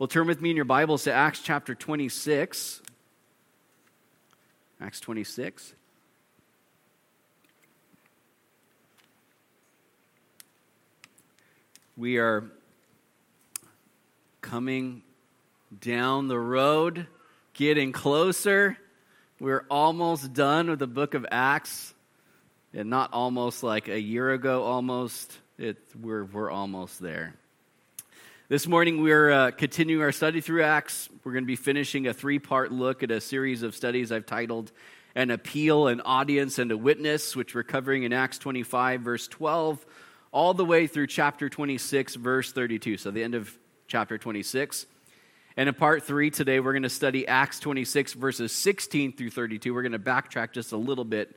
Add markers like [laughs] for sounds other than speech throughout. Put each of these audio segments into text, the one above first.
Well, turn with me in your Bibles to Acts chapter 26. Acts 26. We are coming down the road, getting closer. We're almost done with the book of Acts. And not almost like a year ago, almost. It, we're, we're almost there. This morning, we're uh, continuing our study through Acts. We're going to be finishing a three part look at a series of studies I've titled An Appeal, an Audience, and a Witness, which we're covering in Acts 25, verse 12, all the way through chapter 26, verse 32. So, the end of chapter 26. And in part three today, we're going to study Acts 26, verses 16 through 32. We're going to backtrack just a little bit.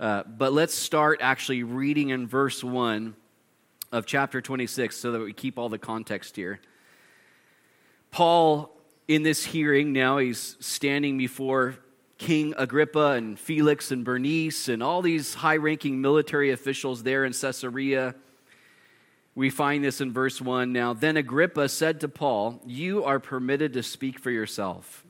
Uh, but let's start actually reading in verse 1 of chapter 26 so that we keep all the context here. Paul, in this hearing, now he's standing before King Agrippa and Felix and Bernice and all these high ranking military officials there in Caesarea. We find this in verse 1. Now, then Agrippa said to Paul, You are permitted to speak for yourself.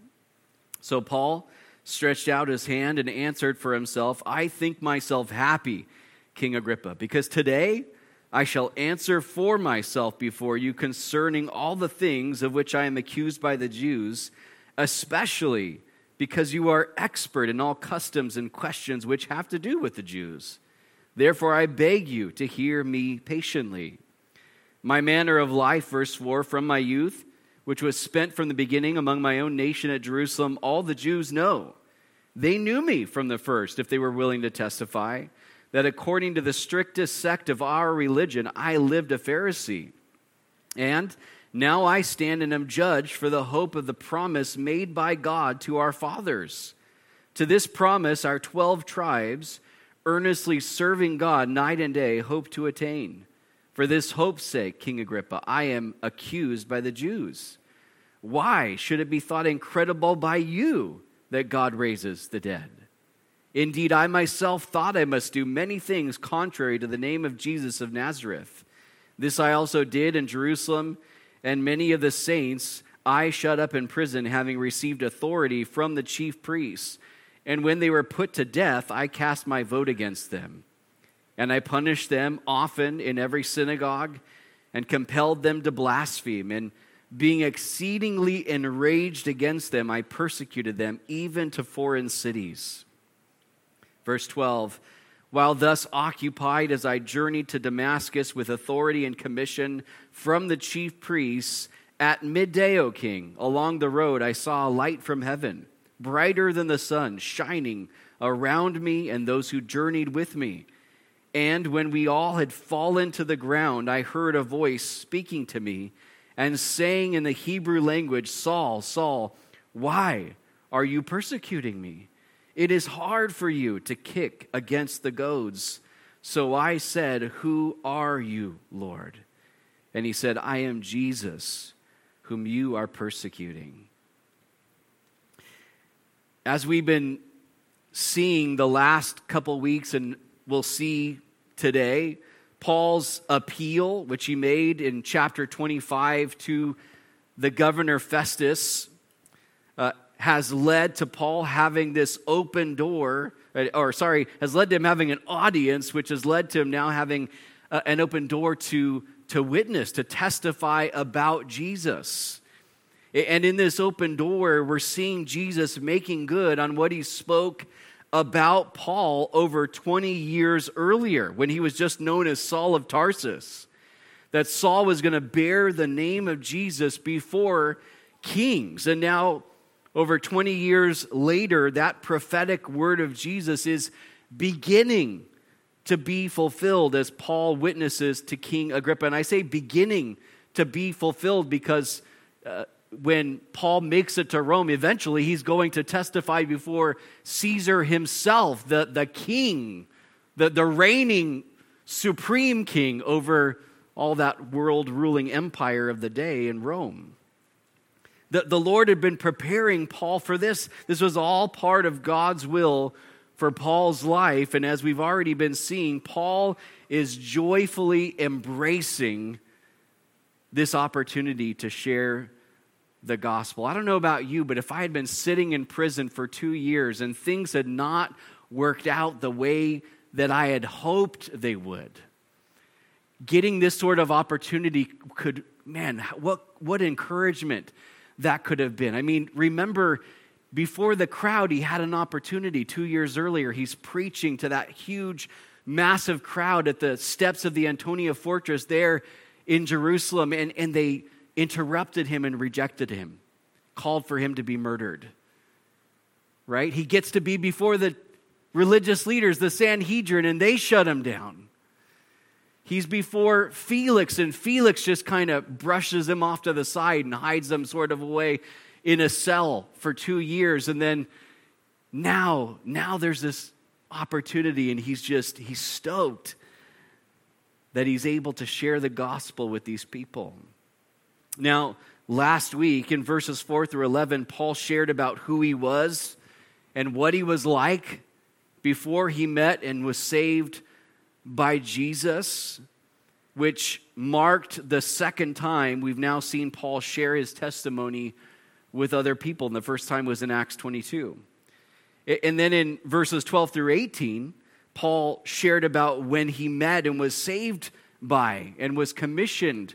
So Paul stretched out his hand and answered for himself, I think myself happy, King Agrippa, because today I shall answer for myself before you concerning all the things of which I am accused by the Jews, especially because you are expert in all customs and questions which have to do with the Jews. Therefore, I beg you to hear me patiently. My manner of life, verse 4, from my youth, which was spent from the beginning among my own nation at Jerusalem, all the Jews know. They knew me from the first, if they were willing to testify that according to the strictest sect of our religion, I lived a Pharisee. And now I stand and am judged for the hope of the promise made by God to our fathers. To this promise, our 12 tribes, earnestly serving God night and day, hope to attain. For this hope's sake, King Agrippa, I am accused by the Jews. Why should it be thought incredible by you that God raises the dead? Indeed, I myself thought I must do many things contrary to the name of Jesus of Nazareth. This I also did in Jerusalem, and many of the saints I shut up in prison, having received authority from the chief priests. And when they were put to death, I cast my vote against them. And I punished them often in every synagogue, and compelled them to blaspheme. And being exceedingly enraged against them, I persecuted them, even to foreign cities. Verse 12 While thus occupied as I journeyed to Damascus with authority and commission from the chief priests, at midday, O king, along the road I saw a light from heaven, brighter than the sun, shining around me and those who journeyed with me. And when we all had fallen to the ground, I heard a voice speaking to me and saying in the Hebrew language, Saul, Saul, why are you persecuting me? It is hard for you to kick against the goads. So I said, Who are you, Lord? And he said, I am Jesus, whom you are persecuting. As we've been seeing the last couple weeks, and we'll see today, Paul's appeal, which he made in chapter 25 to the governor Festus, has led to Paul having this open door, uh, or sorry, has led to him having an audience, which has led to him now having uh, an open door to, to witness, to testify about Jesus. And in this open door, we're seeing Jesus making good on what he spoke about Paul over 20 years earlier when he was just known as Saul of Tarsus. That Saul was going to bear the name of Jesus before kings. And now over 20 years later, that prophetic word of Jesus is beginning to be fulfilled as Paul witnesses to King Agrippa. And I say beginning to be fulfilled because uh, when Paul makes it to Rome, eventually he's going to testify before Caesar himself, the, the king, the, the reigning supreme king over all that world ruling empire of the day in Rome. The, the Lord had been preparing Paul for this. This was all part of God's will for Paul's life. And as we've already been seeing, Paul is joyfully embracing this opportunity to share the gospel. I don't know about you, but if I had been sitting in prison for two years and things had not worked out the way that I had hoped they would, getting this sort of opportunity could, man, what, what encouragement that could have been. I mean, remember, before the crowd, he had an opportunity two years earlier. He's preaching to that huge, massive crowd at the steps of the Antonia fortress there in Jerusalem, and, and they interrupted him and rejected him, called for him to be murdered. Right? He gets to be before the religious leaders, the Sanhedrin, and they shut him down. He's before Felix, and Felix just kind of brushes him off to the side and hides him sort of away in a cell for two years. And then now, now there's this opportunity, and he's just, he's stoked that he's able to share the gospel with these people. Now, last week in verses 4 through 11, Paul shared about who he was and what he was like before he met and was saved by Jesus, which marked the second time we've now seen Paul share his testimony with other people. And the first time was in Acts 22. And then in verses 12 through 18, Paul shared about when he met and was saved by and was commissioned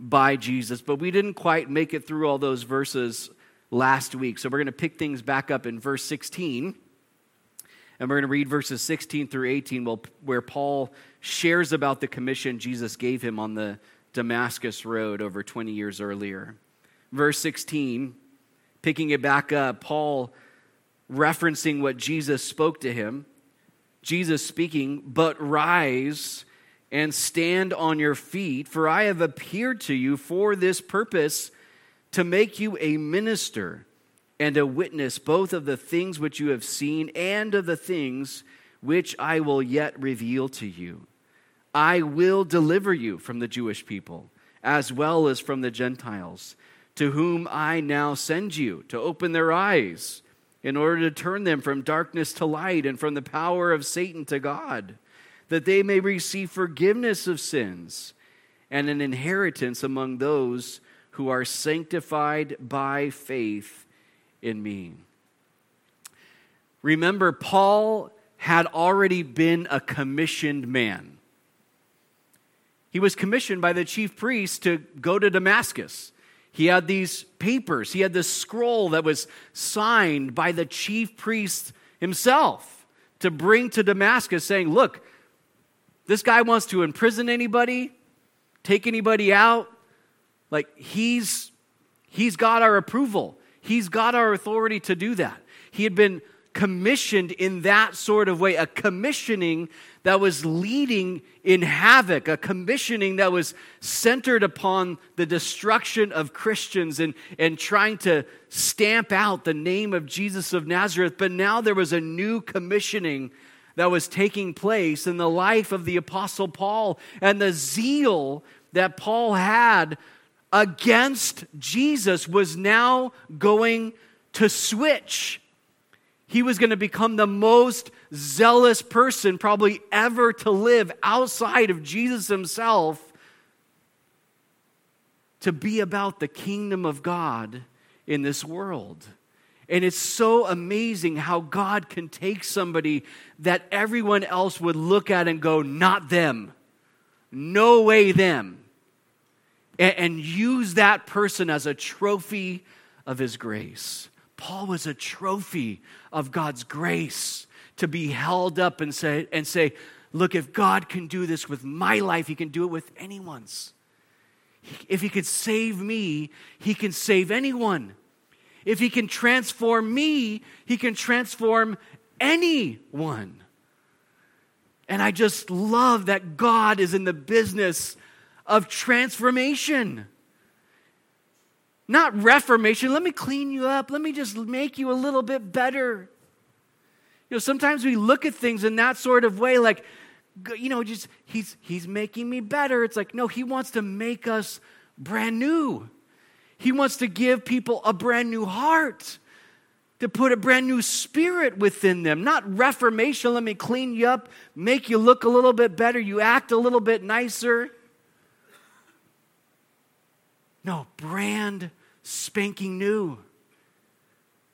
by Jesus. But we didn't quite make it through all those verses last week. So we're going to pick things back up in verse 16. And we're going to read verses 16 through 18, where Paul shares about the commission Jesus gave him on the Damascus Road over 20 years earlier. Verse 16, picking it back up, Paul referencing what Jesus spoke to him. Jesus speaking, but rise and stand on your feet, for I have appeared to you for this purpose to make you a minister and a witness both of the things which you have seen and of the things which I will yet reveal to you. I will deliver you from the Jewish people as well as from the Gentiles, to whom I now send you to open their eyes in order to turn them from darkness to light and from the power of Satan to God that they may receive forgiveness of sins and an inheritance among those who are sanctified by faith in me. Remember, Paul had already been a commissioned man. He was commissioned by the chief priest to go to Damascus. He had these papers, he had this scroll that was signed by the chief priest himself to bring to Damascus, saying, Look, this guy wants to imprison anybody, take anybody out. Like he's he's got our approval. He's got our authority to do that. He had been commissioned in that sort of way, a commissioning that was leading in havoc, a commissioning that was centered upon the destruction of Christians and, and trying to stamp out the name of Jesus of Nazareth. But now there was a new commissioning that was taking place in the life of the Apostle Paul and the zeal that Paul had against Jesus was now going to switch. He was going to become the most zealous person probably ever to live outside of Jesus himself to be about the kingdom of God in this world. And it's so amazing how God can take somebody that everyone else would look at and go, not them, no way them, and, and use that person as a trophy of his grace. Paul was a trophy of God's grace to be held up and say, and say, Look, if God can do this with my life, he can do it with anyone's. If he could save me, he can save anyone. If he can transform me, he can transform anyone. And I just love that God is in the business of transformation. Not reformation. Let me clean you up. Let me just make you a little bit better. You know, sometimes we look at things in that sort of way, like, you know, just he's he's making me better. It's like, no, he wants to make us brand new. He wants to give people a brand new heart, to put a brand new spirit within them. Not reformation, let me clean you up, make you look a little bit better, you act a little bit nicer. No, brand spanking new.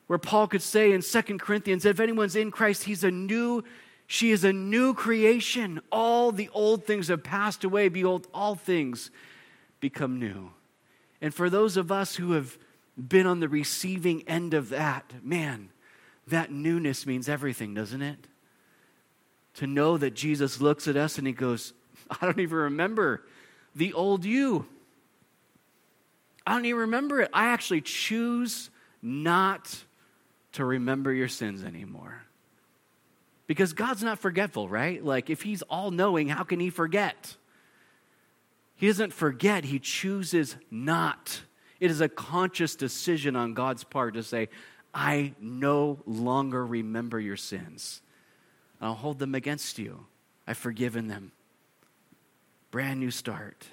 Where Paul could say in 2 Corinthians, if anyone's in Christ, he's a new, she is a new creation. All the old things have passed away. Behold, all things become new. And for those of us who have been on the receiving end of that, man, that newness means everything, doesn't it? To know that Jesus looks at us and he goes, I don't even remember the old you. I don't even remember it. I actually choose not to remember your sins anymore. Because God's not forgetful, right? Like, if He's all knowing, how can He forget? He doesn't forget, He chooses not. It is a conscious decision on God's part to say, I no longer remember your sins. I'll hold them against you. I've forgiven them. Brand new start.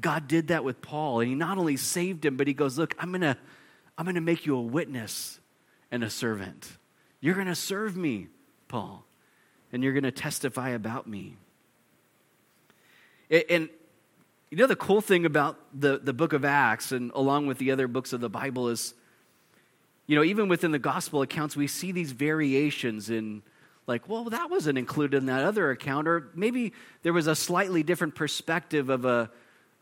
God did that with Paul, and he not only saved him, but he goes, Look, I'm going to I'm going to make you a witness and a servant. You're going to serve me, Paul, and you're going to testify about me. And you know, the cool thing about the, the book of Acts, and along with the other books of the Bible, is, you know, even within the gospel accounts, we see these variations in, like, well, that wasn't included in that other account, or maybe there was a slightly different perspective of a,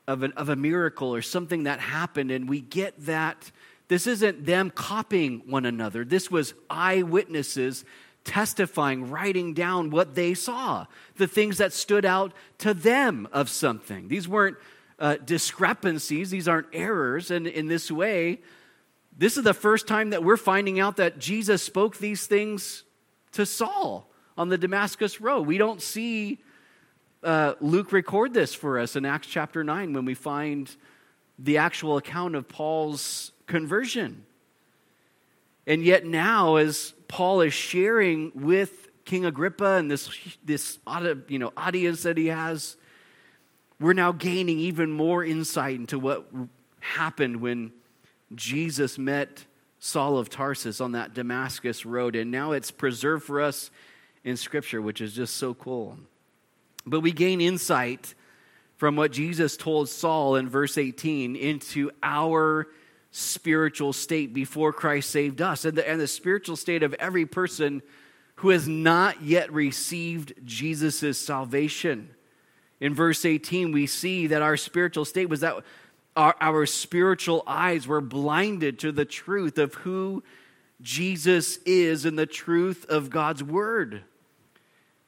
of, an, of a miracle or something that happened, and we get that. This isn't them copying one another. This was eyewitnesses testifying, writing down what they saw, the things that stood out to them of something. These weren't uh, discrepancies, these aren't errors. And in this way, this is the first time that we're finding out that Jesus spoke these things to Saul on the Damascus Road. We don't see uh, Luke record this for us in Acts chapter 9 when we find the actual account of Paul's conversion. And yet, now, as Paul is sharing with King Agrippa and this, this you know, audience that he has, we're now gaining even more insight into what happened when Jesus met Saul of Tarsus on that Damascus road. And now it's preserved for us in Scripture, which is just so cool. But we gain insight from what Jesus told Saul in verse 18 into our spiritual state before Christ saved us, and the, and the spiritual state of every person who has not yet received Jesus' salvation. In verse 18, we see that our spiritual state was that our, our spiritual eyes were blinded to the truth of who Jesus is and the truth of God's word.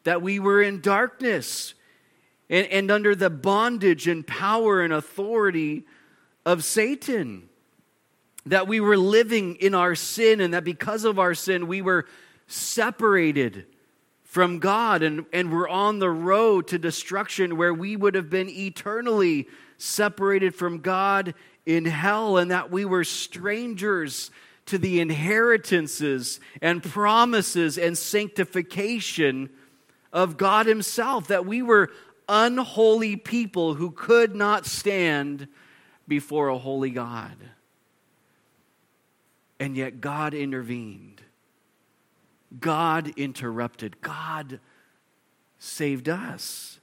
That we were in darkness and, and under the bondage and power and authority of Satan. That we were living in our sin and that because of our sin we were separated from God and, and we're on the road to destruction where we would have been eternally separated from God in hell and that we were strangers to the inheritances and promises and sanctification of God Himself, that we were unholy people who could not stand before a holy God. And yet God intervened. God interrupted. God saved us.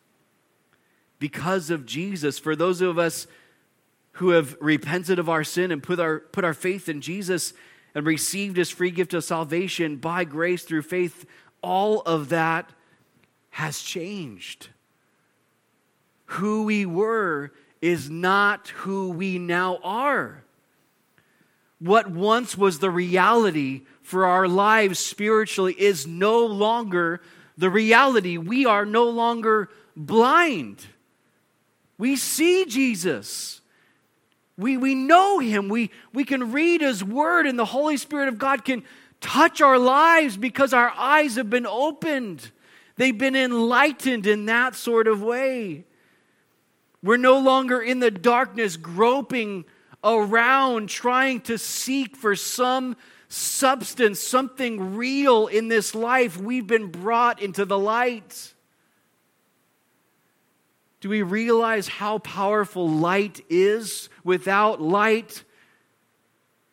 Because of Jesus, for those of us who have repented of our sin and put our, put our faith in Jesus and received his free gift of salvation by grace through faith, all of that has changed. Who we were is not who we now are what once was the reality for our lives spiritually is no longer the reality. We are no longer blind. We see Jesus. We, we know him. We, we can read his word, and the Holy Spirit of God can touch our lives because our eyes have been opened. They've been enlightened in that sort of way. We're no longer in the darkness groping around trying to seek for some substance, something real in this life, we've been brought into the light. Do we realize how powerful light is? Without light,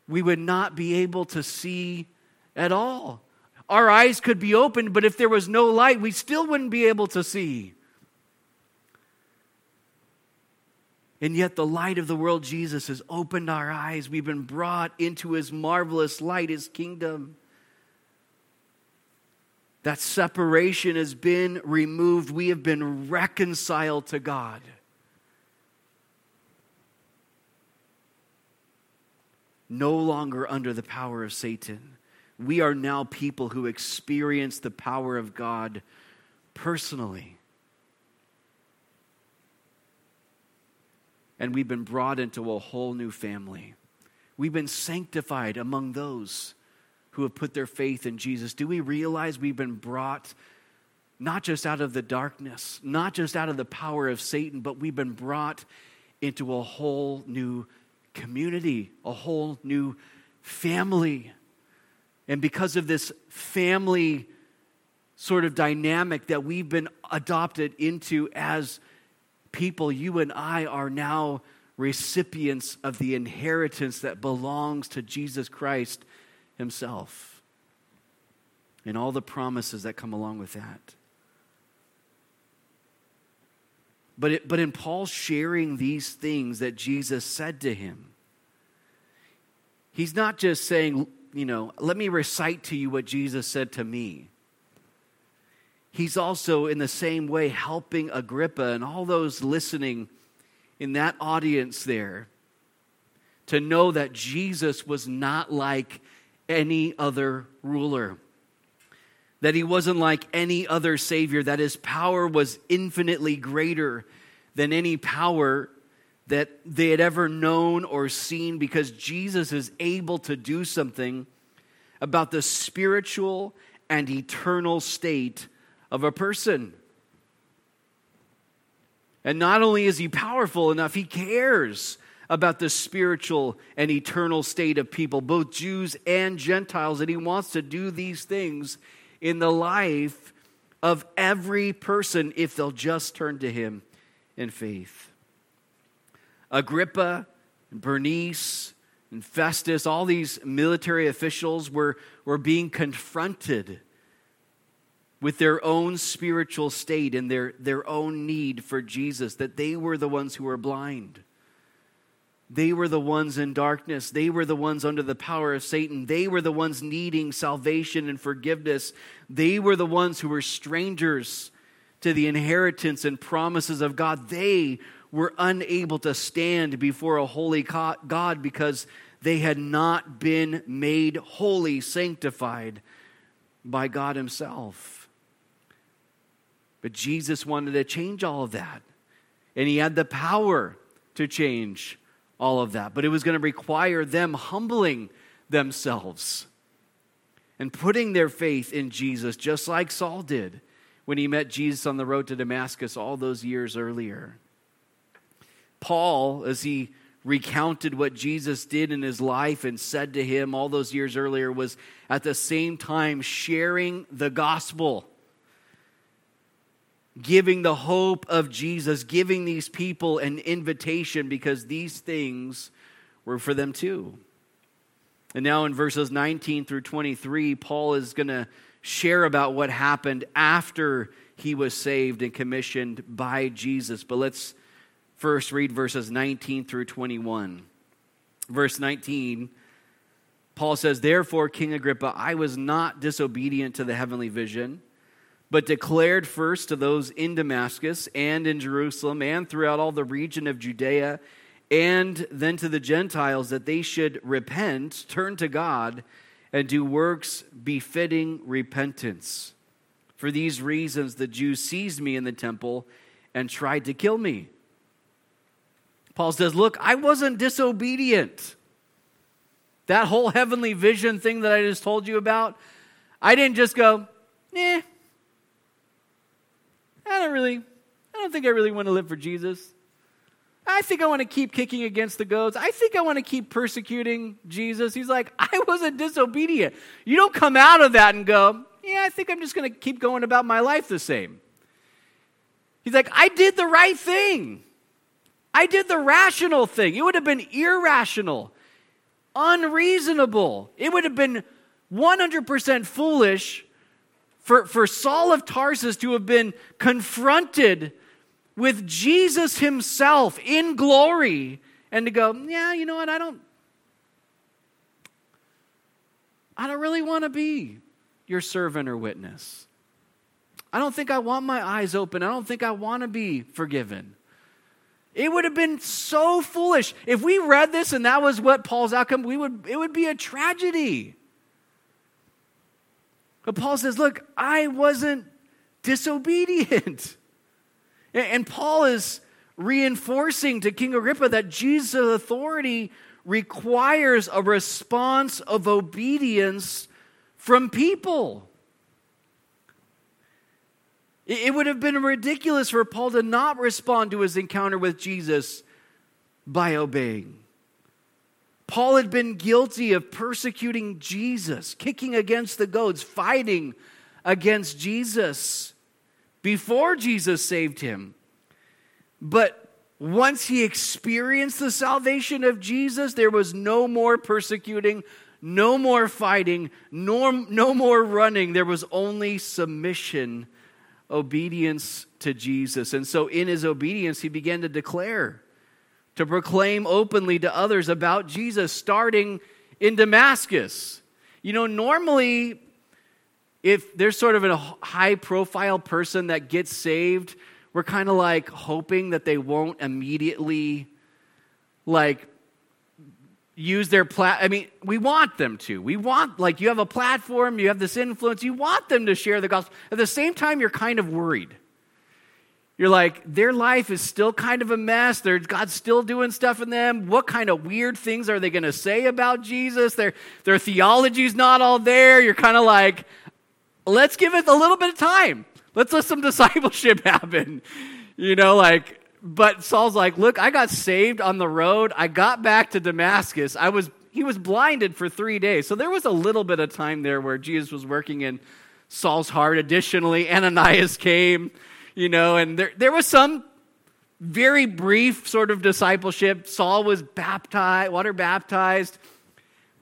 we would not be able to see at all. Our eyes could be opened, but if there was no light, we still wouldn't be able to see. And yet, the light of the world, Jesus, has opened our eyes. We've been brought into his marvelous light, his kingdom. That separation has been removed. We have been reconciled to God. No longer under the power of Satan. We are now people who experience the power of God personally. And we've been brought into a whole new family. We've been sanctified among those who have put their faith in Jesus. Do we realize we've been brought not just out of the darkness, not just out of the power of Satan, but we've been brought into a whole new community, a whole new family. And because of this family sort of dynamic that we've been adopted into as people, you and I are now recipients of the inheritance that belongs to Jesus Christ Himself and all the promises that come along with that. But, it, but in Paul sharing these things that Jesus said to him, he's not just saying, you know, let me recite to you what Jesus said to me. He's also, in the same way, helping Agrippa and all those listening in that audience there to know that Jesus was not like any other ruler, that he wasn't like any other Savior, that his power was infinitely greater than any power that they had ever known or seen because Jesus is able to do something about the spiritual and eternal state of a person. And not only is he powerful enough, he cares about the spiritual and eternal state of people, both Jews and Gentiles. And he wants to do these things in the life of every person if they'll just turn to him in faith. Agrippa, and Bernice, and Festus, all these military officials were, were being confronted with their own spiritual state and their, their own need for Jesus, that they were the ones who were blind. They were the ones in darkness. They were the ones under the power of Satan. They were the ones needing salvation and forgiveness. They were the ones who were strangers to the inheritance and promises of God. They were unable to stand before a holy God because they had not been made holy, sanctified by God Himself. But Jesus wanted to change all of that, and He had the power to change all of that. But it was going to require them humbling themselves and putting their faith in Jesus, just like Saul did when he met Jesus on the road to Damascus all those years earlier. Paul, as he recounted what Jesus did in his life and said to him all those years earlier, was at the same time sharing the gospel giving the hope of Jesus, giving these people an invitation because these things were for them too. And now in verses 19 through 23, Paul is going to share about what happened after he was saved and commissioned by Jesus. But let's first read verses 19 through 21. Verse 19, Paul says, Therefore, King Agrippa, I was not disobedient to the heavenly vision but declared first to those in Damascus and in Jerusalem and throughout all the region of Judea, and then to the Gentiles that they should repent, turn to God, and do works befitting repentance. For these reasons, the Jews seized me in the temple and tried to kill me. Paul says, Look, I wasn't disobedient. That whole heavenly vision thing that I just told you about, I didn't just go, eh, I don't really, I don't think I really want to live for Jesus. I think I want to keep kicking against the goats. I think I want to keep persecuting Jesus. He's like, [laughs] I wasn't disobedient. You don't come out of that and go, yeah, I think I'm just going to keep going about my life the same. He's like, I did the right thing. I did the rational thing. It would have been irrational, unreasonable. It would have been 100% foolish for, for Saul of Tarsus to have been confronted with Jesus himself in glory and to go, yeah, you know what? I don't I don't really want to be your servant or witness. I don't think I want my eyes open. I don't think I want to be forgiven. It would have been so foolish. If we read this and that was what Paul's outcome, we would, it would be a tragedy. But Paul says, Look, I wasn't disobedient. And Paul is reinforcing to King Agrippa that Jesus' authority requires a response of obedience from people. It would have been ridiculous for Paul to not respond to his encounter with Jesus by obeying. Paul had been guilty of persecuting Jesus, kicking against the goads, fighting against Jesus before Jesus saved him. But once he experienced the salvation of Jesus, there was no more persecuting, no more fighting, no, no more running. There was only submission, obedience to Jesus. And so, in his obedience, he began to declare, to proclaim openly to others about Jesus, starting in Damascus. You know, normally, if there's sort of a high profile person that gets saved, we're kind of like hoping that they won't immediately like use their plat I mean, we want them to. We want like you have a platform, you have this influence, you want them to share the gospel. At the same time you're kind of worried. You're like, their life is still kind of a mess. They're, God's still doing stuff in them. What kind of weird things are they going to say about Jesus? Their, their theology's not all there. You're kind of like, let's give it a little bit of time. Let's let some [laughs] discipleship happen. You know, like, but Saul's like, look, I got saved on the road. I got back to Damascus. I was, he was blinded for three days. So there was a little bit of time there where Jesus was working in Saul's heart. Additionally, Ananias came, you know, and there, there was some very brief sort of discipleship. Saul was baptized, water baptized.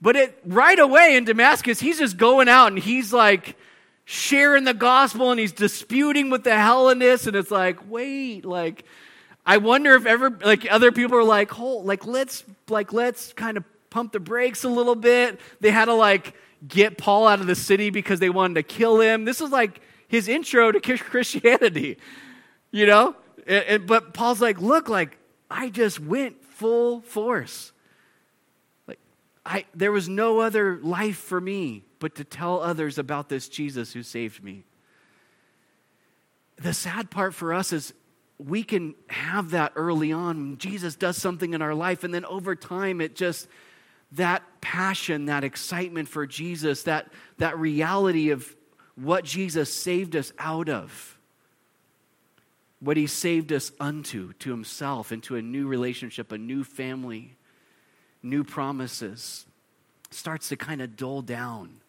But it right away in Damascus, he's just going out and he's like, sharing the gospel and he's disputing with the Hellenists, and it's like, wait, like, I wonder if ever like other people are like, hold, like let's like let's kind of pump the brakes a little bit. They had to like get Paul out of the city because they wanted to kill him. This is like his intro to [laughs] Christianity, you know. And, and, but Paul's like, look, like I just went full force. Like I, there was no other life for me but to tell others about this Jesus who saved me. The sad part for us is we can have that early on. Jesus does something in our life, and then over time, it just, that passion, that excitement for Jesus, that, that reality of what Jesus saved us out of, what he saved us unto, to himself, into a new relationship, a new family, new promises, starts to kind of dull down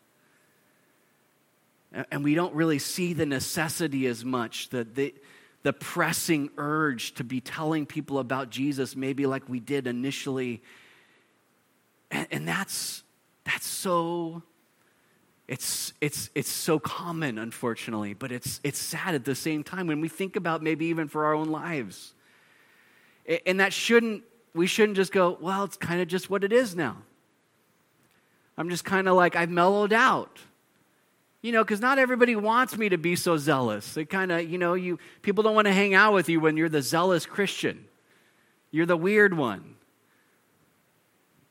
and we don't really see the necessity as much, the, the, the pressing urge to be telling people about Jesus, maybe like we did initially. And, and that's, that's so, it's, it's, it's so common, unfortunately, but it's, it's sad at the same time when we think about maybe even for our own lives. And that shouldn't, we shouldn't just go, well, it's kind of just what it is now. I'm just kind of like, I've mellowed out you know because not everybody wants me to be so zealous. They kind of you know you people don't want to hang out with you when you're the zealous christian. You're the weird one.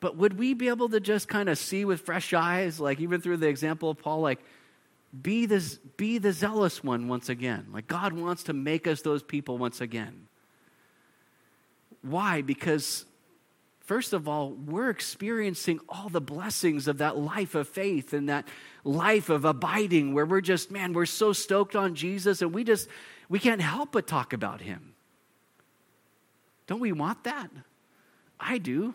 But would we be able to just kind of see with fresh eyes like even through the example of paul like be the, be the zealous one once again? Like god wants to make us those people once again. Why? Because First of all, we're experiencing all the blessings of that life of faith and that life of abiding where we're just, man, we're so stoked on Jesus and we just, we can't help but talk about him. Don't we want that? I do.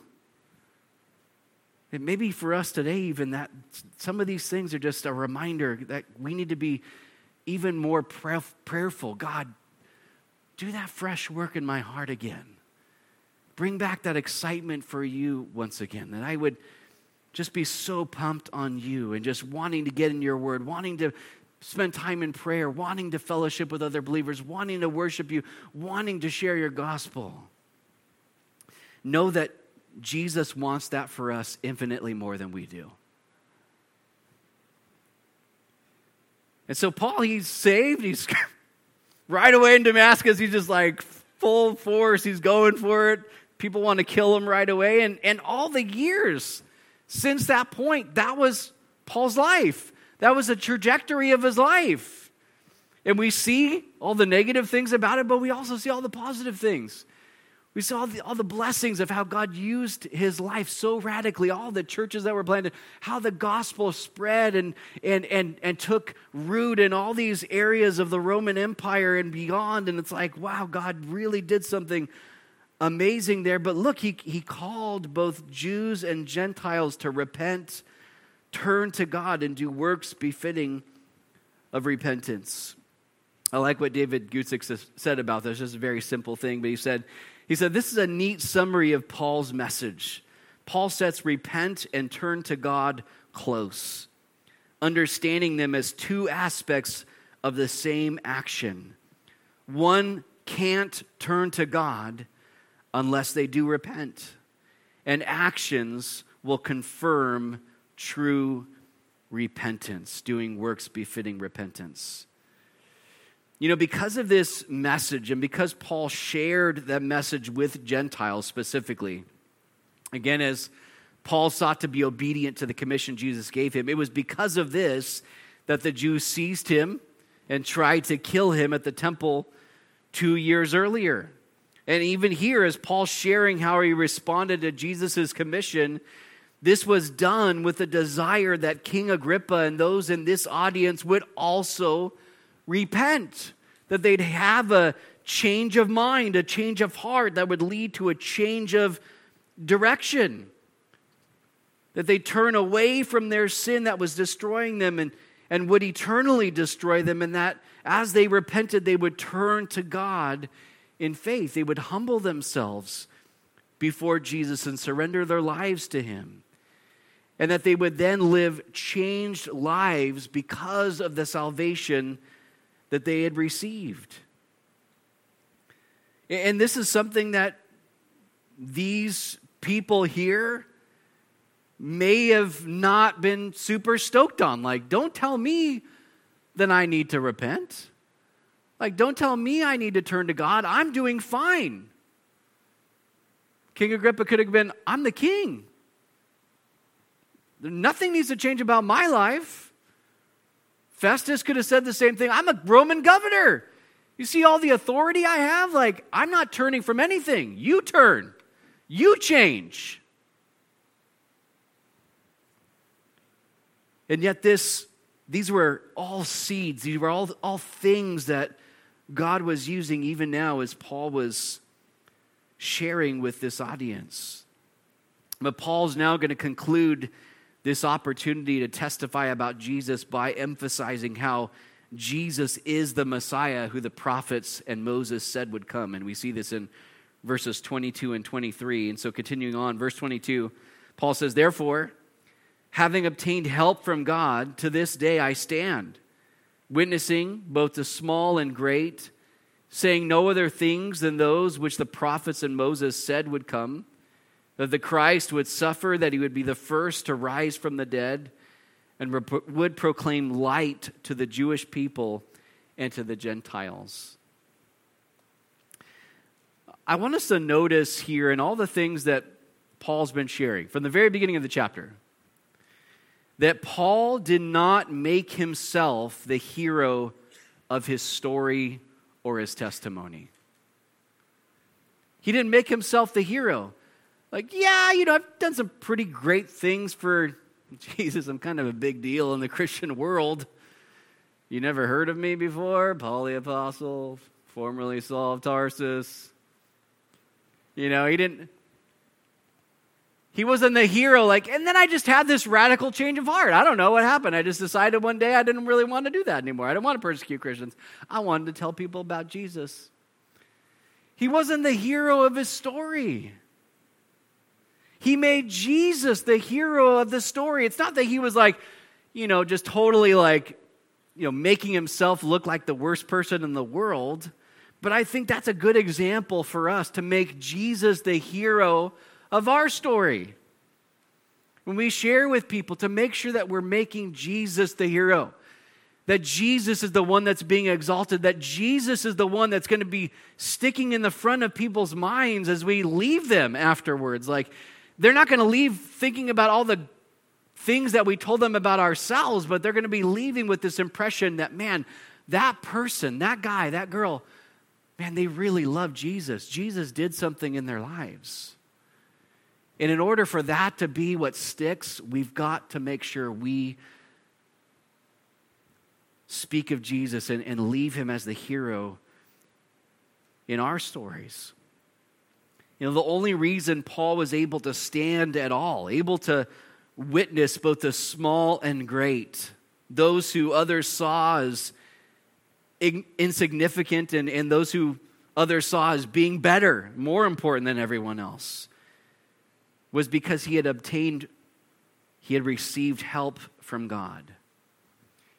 And maybe for us today, even that some of these things are just a reminder that we need to be even more prayerful. God, do that fresh work in my heart again bring back that excitement for you once again. That I would just be so pumped on you and just wanting to get in your word, wanting to spend time in prayer, wanting to fellowship with other believers, wanting to worship you, wanting to share your gospel. Know that Jesus wants that for us infinitely more than we do. And so, Paul, he's saved. He's [laughs] right away in Damascus. He's just like full force. He's going for it. People want to kill him right away. And, and all the years since that point, that was Paul's life. That was the trajectory of his life. And we see all the negative things about it, but we also see all the positive things. We saw the, all the blessings of how God used his life so radically, all the churches that were planted, how the gospel spread and, and, and, and took root in all these areas of the Roman Empire and beyond. And it's like, wow, God really did something amazing there. But look, he, he called both Jews and Gentiles to repent, turn to God, and do works befitting of repentance. I like what David Guzik said about this. Just a very simple thing, but he said, he said, This is a neat summary of Paul's message. Paul sets repent and turn to God close, understanding them as two aspects of the same action. One can't turn to God unless they do repent, and actions will confirm true repentance, doing works befitting repentance. You know, because of this message and because Paul shared that message with Gentiles specifically, again, as Paul sought to be obedient to the commission Jesus gave him, it was because of this that the Jews seized him and tried to kill him at the temple two years earlier. And even here, as Paul's sharing how he responded to Jesus' commission, this was done with a desire that King Agrippa and those in this audience would also repent, that they'd have a change of mind, a change of heart that would lead to a change of direction. That they turn away from their sin that was destroying them and, and would eternally destroy them, and that as they repented, they would turn to God in faith. They would humble themselves before Jesus and surrender their lives to Him and that they would then live changed lives because of the salvation that they had received. And this is something that these people here may have not been super stoked on. Like, don't tell me that I need to repent. Like, don't tell me I need to turn to God. I'm doing fine. King Agrippa could have been, I'm the king. Nothing needs to change about my life. Festus could have said the same thing. I'm a Roman governor. You see all the authority I have? Like, I'm not turning from anything. You turn, you change. And yet, this, these were all seeds, these were all, all things that God was using even now as Paul was sharing with this audience. But Paul's now going to conclude this opportunity to testify about Jesus by emphasizing how Jesus is the Messiah who the prophets and Moses said would come. And we see this in verses 22 and 23. And so, continuing on, verse 22, Paul says, Therefore, having obtained help from God, to this day I stand, witnessing both the small and great, saying no other things than those which the prophets and Moses said would come that the Christ would suffer, that he would be the first to rise from the dead, and would proclaim light to the Jewish people and to the Gentiles. I want us to notice here in all the things that Paul's been sharing from the very beginning of the chapter that Paul did not make himself the hero of his story or his testimony. He didn't make himself the hero. Like, yeah, you know, I've done some pretty great things for [laughs] Jesus. I'm kind of a big deal in the Christian world. You never heard of me before? Paul the Apostle, formerly Saul of Tarsus. You know, he didn't. He wasn't the hero, like, and then I just had this radical change of heart. I don't know what happened. I just decided one day I didn't really want to do that anymore. I didn't want to persecute Christians. I wanted to tell people about Jesus. He wasn't the hero of his story. He made Jesus the hero of the story. It's not that he was like, you know, just totally like you know, making himself look like the worst person in the world. But I think that's a good example for us to make Jesus the hero of our story. When we share with people, to make sure that we're making Jesus the hero, that Jesus is the one that's being exalted, that Jesus is the one that's going to be sticking in the front of people's minds as we leave them afterwards. Like, they're not going to leave thinking about all the things that we told them about ourselves, but they're going to be leaving with this impression that, man, that person, that guy, that girl, man, they really love Jesus. Jesus did something in their lives. And in order for that to be what sticks, we've got to make sure we speak of Jesus and, and leave him as the hero in our stories. You know, the only reason Paul was able to stand at all, able to witness both the small and great, those who others saw as insignificant and, and those who others saw as being better, more important than everyone else, was because he had obtained, he had received help from God.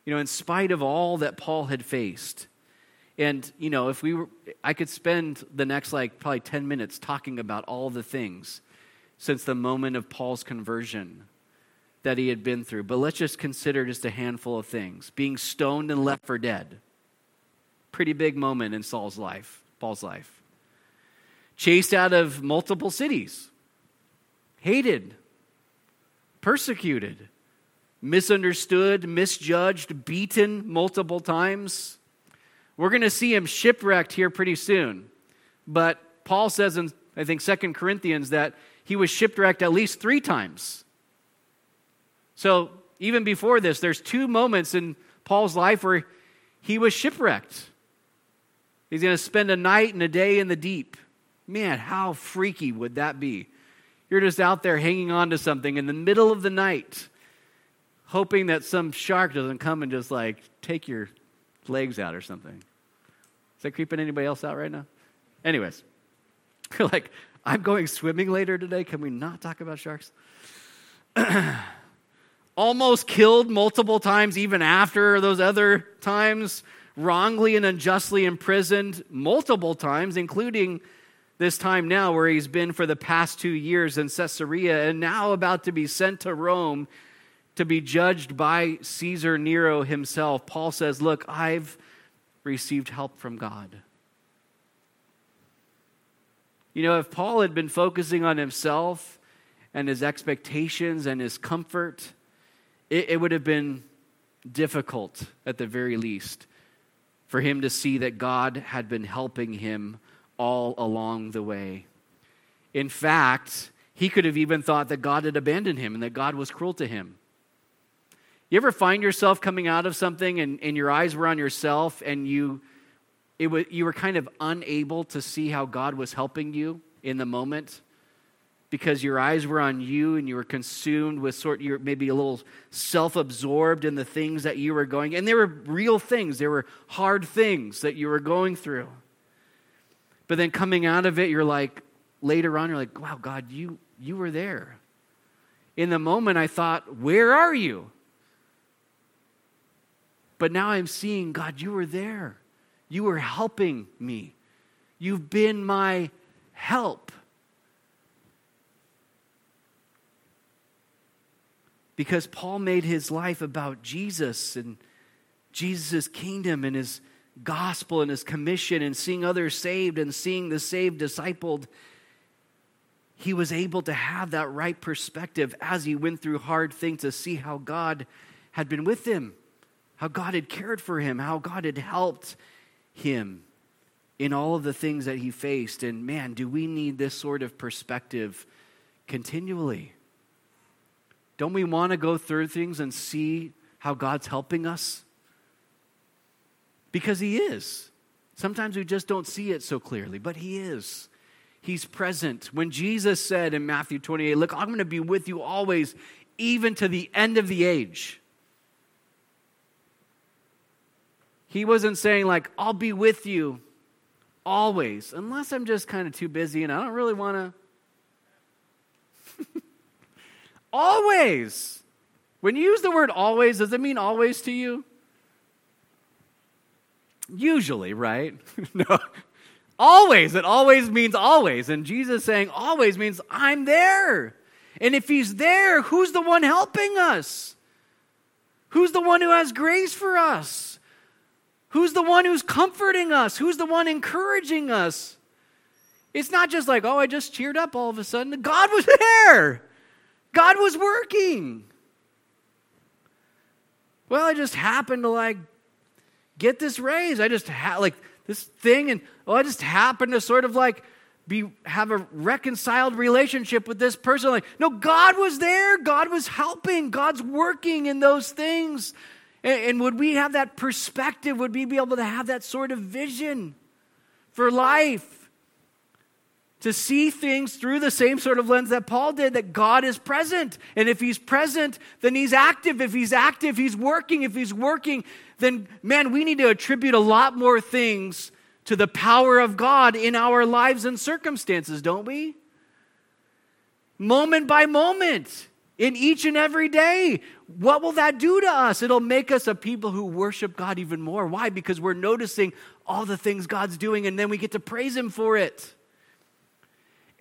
You know, in spite of all that Paul had faced, and, you know, if we were, I could spend the next like probably 10 minutes talking about all the things since the moment of Paul's conversion that he had been through. But let's just consider just a handful of things. Being stoned and left for dead. Pretty big moment in Saul's life, Paul's life. Chased out of multiple cities. Hated. Persecuted. Misunderstood, misjudged, beaten multiple times we're going to see him shipwrecked here pretty soon. But Paul says in, I think, Second Corinthians that he was shipwrecked at least three times. So even before this, there's two moments in Paul's life where he was shipwrecked. He's going to spend a night and a day in the deep. Man, how freaky would that be? You're just out there hanging on to something in the middle of the night, hoping that some shark doesn't come and just like take your legs out or something. Is that creeping anybody else out right now? Anyways, you're [laughs] like, I'm going swimming later today. Can we not talk about sharks? [clears throat] Almost killed multiple times, even after those other times. Wrongly and unjustly imprisoned multiple times, including this time now where he's been for the past two years in Caesarea and now about to be sent to Rome to be judged by Caesar Nero himself. Paul says, Look, I've received help from God. You know, if Paul had been focusing on himself and his expectations and his comfort, it, it, would have been difficult, at the very least, for him to see that God had been helping him all along the way. In fact, he could have even thought that God had abandoned him and that God was cruel to him. You ever find yourself coming out of something and, and your eyes were on yourself and you, it was, you were kind of unable to see how God was helping you in the moment? because your eyes were on you and you were consumed with sort you're maybe a little self-absorbed in the things that you were going and there were real things there were hard things that you were going through but then coming out of it you're like later on you're like wow god you you were there in the moment i thought where are you but now I'm seeing, God, you were there. You were helping me. You've been my help. Because Paul made his life about Jesus and Jesus' kingdom and his gospel and his commission and seeing others saved and seeing the saved discipled. He was able to have that right perspective as he went through hard things to see how God had been with him how God had cared for him, how God had helped him in all of the things that he faced. And man, do we need this sort of perspective continually? Don't we want to go through things and see how God's helping us? Because he is. Sometimes we just don't see it so clearly, but he is. He's present. When Jesus said in Matthew 28, Look, I'm going to be with you always, even to the end of the age. He wasn't saying, like, I'll be with you always, unless I'm just kind of too busy and I don't really want to. [laughs] always. When you use the word always, does it mean always to you? Usually, right? [laughs] no. Always. It always means always. And Jesus saying always means I'm there. And if he's there, who's the one helping us? Who's the one who has grace for us? Who's the one who's comforting us? Who's the one encouraging us? It's not just like, oh, I just cheered up all of a sudden. God was [laughs] there. God was working. Well, I just happened to like get this raise. I just had like this thing, and oh, I just happened to sort of like be have a reconciled relationship with this person. Like, no, God was there. God was helping. God's working in those things. And, and would we have that perspective? Would we be able to have that sort of vision for life? to see things through the same sort of lens that Paul did that God is present. And if he's present, then he's active. If he's active, he's working. If he's working, then man, we need to attribute a lot more things to the power of God in our lives and circumstances, don't we? Moment by moment, in each and every day. What will that do to us? It'll make us a people who worship God even more. Why? Because we're noticing all the things God's doing and then we get to praise Him for it.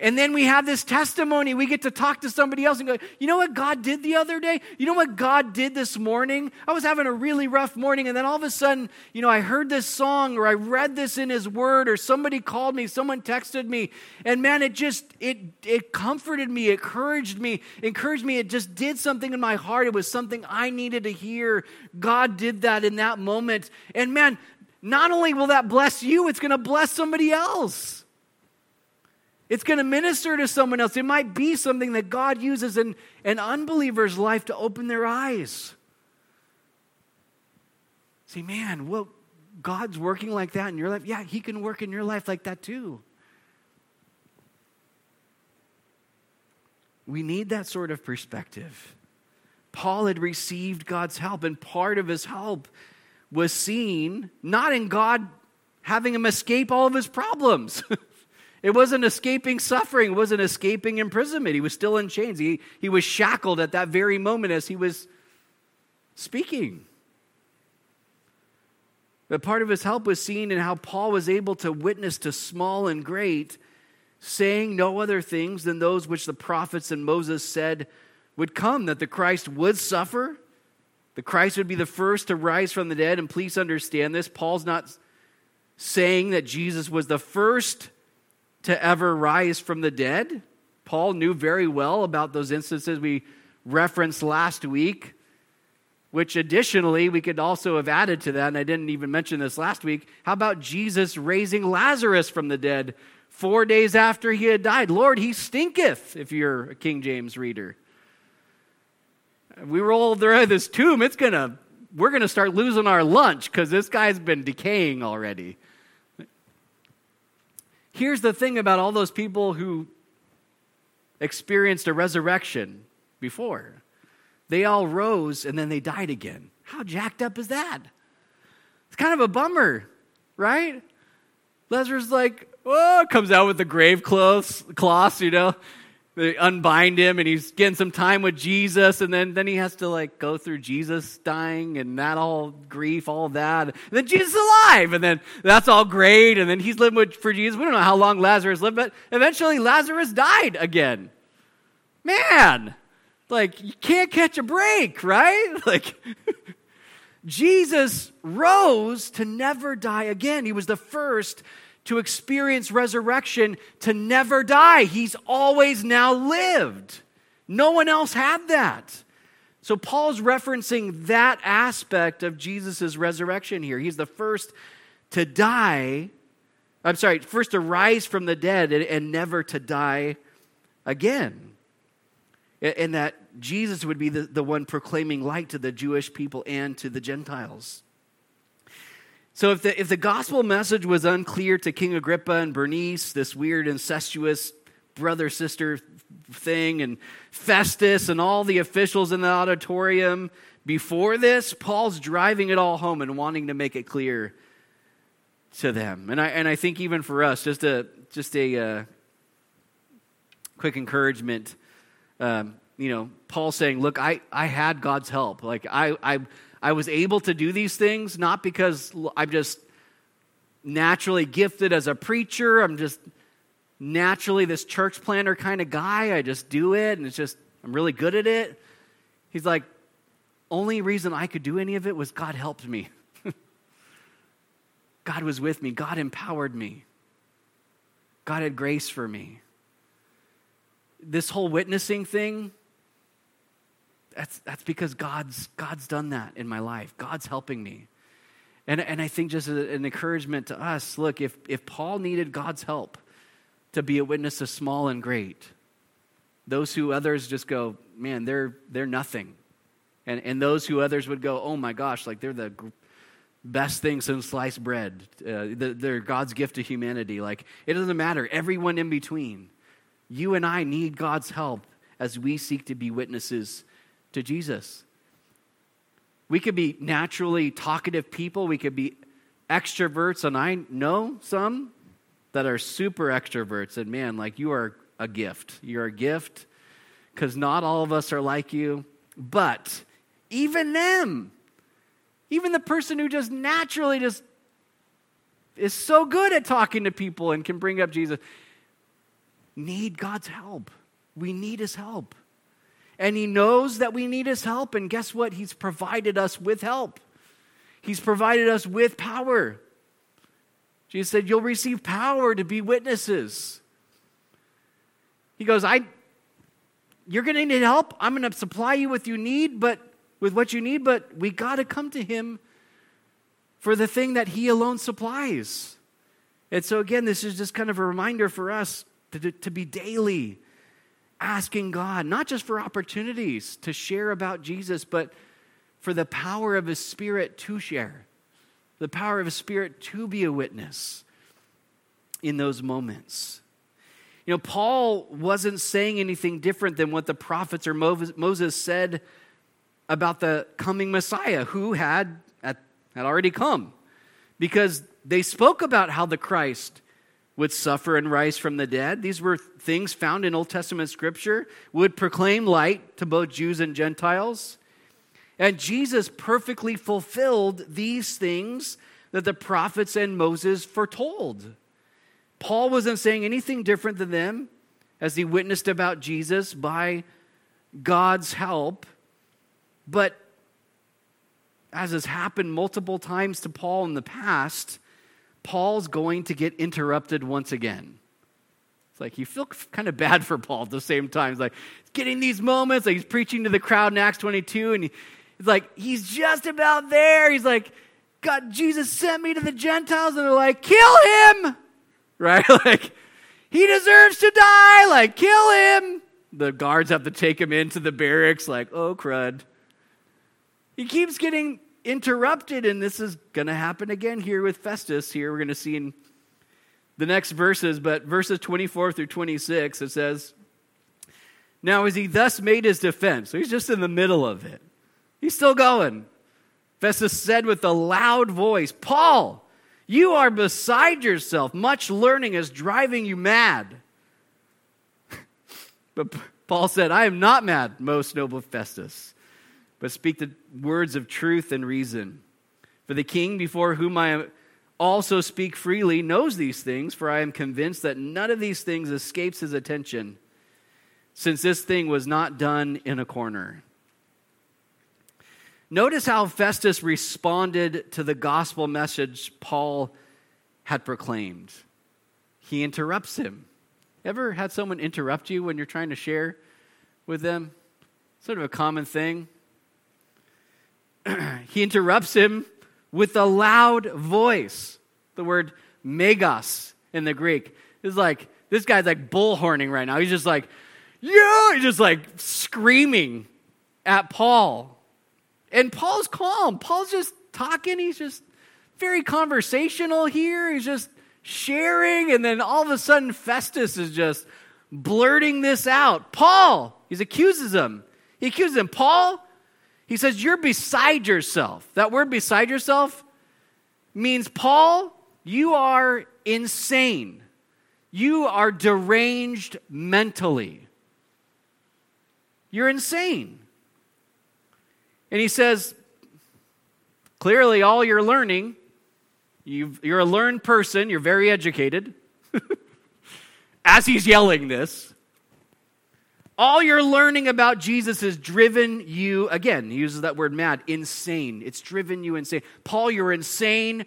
And then we have this testimony. We get to talk to somebody else and go, you know what God did the other day? You know what God did this morning? I was having a really rough morning, and then all of a sudden, you know, I heard this song or I read this in His Word or somebody called me, someone texted me, and man, it just it it comforted me, it encouraged me, encouraged me. It just did something in my heart. It was something I needed to hear. God did that in that moment, and man, not only will that bless you, it's going to bless somebody else. It's going to minister to someone else. It might be something that God uses in an unbeliever's life to open their eyes. See, man, well, God's working like that in your life. Yeah, He can work in your life like that too. We need that sort of perspective. Paul had received God's help, and part of his help was seen not in God having him escape all of his problems. [laughs] It wasn't escaping suffering, it wasn't escaping imprisonment. He was still in chains. He, he was shackled at that very moment as he was speaking. But part of his help was seen in how Paul was able to witness to small and great, saying no other things than those which the prophets and Moses said would come that the Christ would suffer, the Christ would be the first to rise from the dead. And please understand this Paul's not saying that Jesus was the first to ever rise from the dead. Paul knew very well about those instances we referenced last week, which additionally we could also have added to that, and I didn't even mention this last week. How about Jesus raising Lazarus from the dead four days after he had died? Lord, he stinketh, if you're a King James reader. We roll there this tomb, it's gonna we're gonna start losing our lunch because this guy's been decaying already. Here's the thing about all those people who experienced a resurrection before they all rose and then they died again. How jacked up is that? It's kind of a bummer, right? Lazarus like, oh, comes out with the grave clothes, cloths, you know. They unbind him and he's getting some time with Jesus, and then, then he has to like go through Jesus dying and that all grief, all that. And then Jesus alive, and then that's all great, and then he's living with, for Jesus. We don't know how long Lazarus lived, but eventually Lazarus died again. Man, like you can't catch a break, right? [laughs] Like [laughs] Jesus rose to never die again. He was the first to experience resurrection, to never die. He's always now lived. No one else had that. So Paul's referencing that aspect of Jesus' resurrection here. He's the first to die, I'm sorry, first to rise from the dead and, and never to die again. And that Jesus would be the, the one proclaiming light to the Jewish people and to the Gentiles. So if the, if the gospel message was unclear to King Agrippa and Bernice, this weird incestuous brother sister thing, and Festus and all the officials in the auditorium before this, Paul's driving it all home and wanting to make it clear to them. And I, and I think even for us, just a, just a uh, quick encouragement. Um, you know, Paul saying, Look, I, I had God's help. Like, I, I, I was able to do these things not because I'm just naturally gifted as a preacher. I'm just naturally this church planner kind of guy. I just do it and it's just, I'm really good at it. He's like, only reason I could do any of it was God helped me. [laughs] God was with me. God empowered me. God had grace for me. This whole witnessing thing, that's, that's because God's, God's done that in my life. God's helping me. And, and I think just an encouragement to us look, if, if Paul needed God's help to be a witness of small and great, those who others just go, man, they're, they're nothing. And, and those who others would go, oh my gosh, like they're the best thing since sliced bread. Uh, they're God's gift to humanity. Like it doesn't matter, everyone in between. You and I need God's help as we seek to be witnesses to Jesus. We could be naturally talkative people, we could be extroverts, and I know some that are super extroverts, and man, like you are a gift. You're a gift because not all of us are like you, but even them, even the person who just naturally just is so good at talking to people and can bring up Jesus, need God's help. We need his help. And he knows that we need his help. And guess what? He's provided us with help, he's provided us with power. Jesus said, You'll receive power to be witnesses. He goes, I you're going to need help. I'm going to supply you with you need, but with what you need, but we got to come to him for the thing that he alone supplies. And so again, this is just kind of a reminder for us to, to be daily asking God, not just for opportunities to share about Jesus, but for the power of his spirit to share, the power of his spirit to be a witness in those moments. You know, Paul wasn't saying anything different than what the prophets or Moses said about the coming Messiah who had, had already come. Because they spoke about how the Christ would suffer and rise from the dead. These were things found in Old Testament scripture, would proclaim light to both Jews and Gentiles. And Jesus perfectly fulfilled these things that the prophets and Moses foretold. Paul wasn't saying anything different than them as he witnessed about Jesus by God's help. But as has happened multiple times to Paul in the past, Paul's going to get interrupted once again. It's like you feel kind of bad for Paul at the same time. It's like getting these moments, like he's preaching to the crowd in Acts 22, and he, it's like he's just about there. He's like, God, Jesus sent me to the Gentiles, and they're like, kill him, [laughs] right? [laughs] like he deserves to die. Like kill him. The guards have to take him into the barracks. Like, oh crud. He keeps getting interrupted, and this is going to happen again here with Festus. Here we're going to see in the next verses, but verses 24 through 26, it says, Now as he thus made his defense, so he's just in the middle of it, he's still going. Festus said with a loud voice, Paul, you are beside yourself. Much learning is driving you mad. [laughs] but Paul said, I am not mad, most noble Festus but speak the words of truth and reason. For the king before whom I also speak freely knows these things, for I am convinced that none of these things escapes his attention, since this thing was not done in a corner. Notice how Festus responded to the gospel message Paul had proclaimed. He interrupts him. Ever had someone interrupt you when you're trying to share with them? Sort of a common thing. [clears throat] he interrupts him with a loud voice. The word megas in the Greek is like, this guy's like bullhorning right now. He's just like, yeah, he's just like screaming at Paul. And Paul's calm. Paul's just talking. He's just very conversational here. He's just sharing. And then all of a sudden, Festus is just blurting this out. Paul, he accuses him. He accuses him, Paul, he says, You're beside yourself. That word beside yourself means, Paul, you are insane. You are deranged mentally. You're insane. And he says, Clearly, all you're learning, you are a learned person, you're very educated. [laughs] As he's yelling this, all your learning about Jesus has driven you, again, he uses that word mad, insane. It's driven you insane. Paul, you're insane.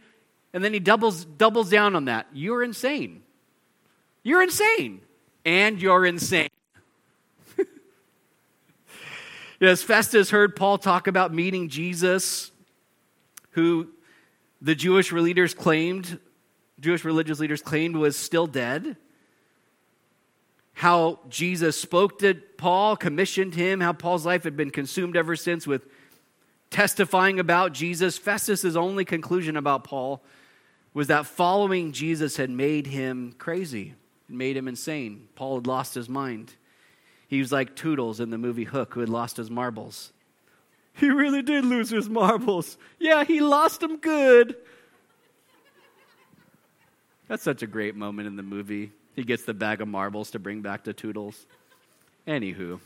And then he doubles, doubles down on that. You're insane. You're insane. And you're insane. [laughs] As Festus heard Paul talk about meeting Jesus, who the Jewish leaders claimed, Jewish religious leaders claimed was still dead. How Jesus spoke to Paul, commissioned him, how Paul's life had been consumed ever since with testifying about Jesus. Festus's only conclusion about Paul was that following Jesus had made him crazy, made him insane. Paul had lost his mind. He was like Tootles in the movie Hook, who had lost his marbles. He really did lose his marbles. Yeah, he lost them good. That's such a great moment in the movie. He gets the bag of marbles to bring back to Tootles. Anywho.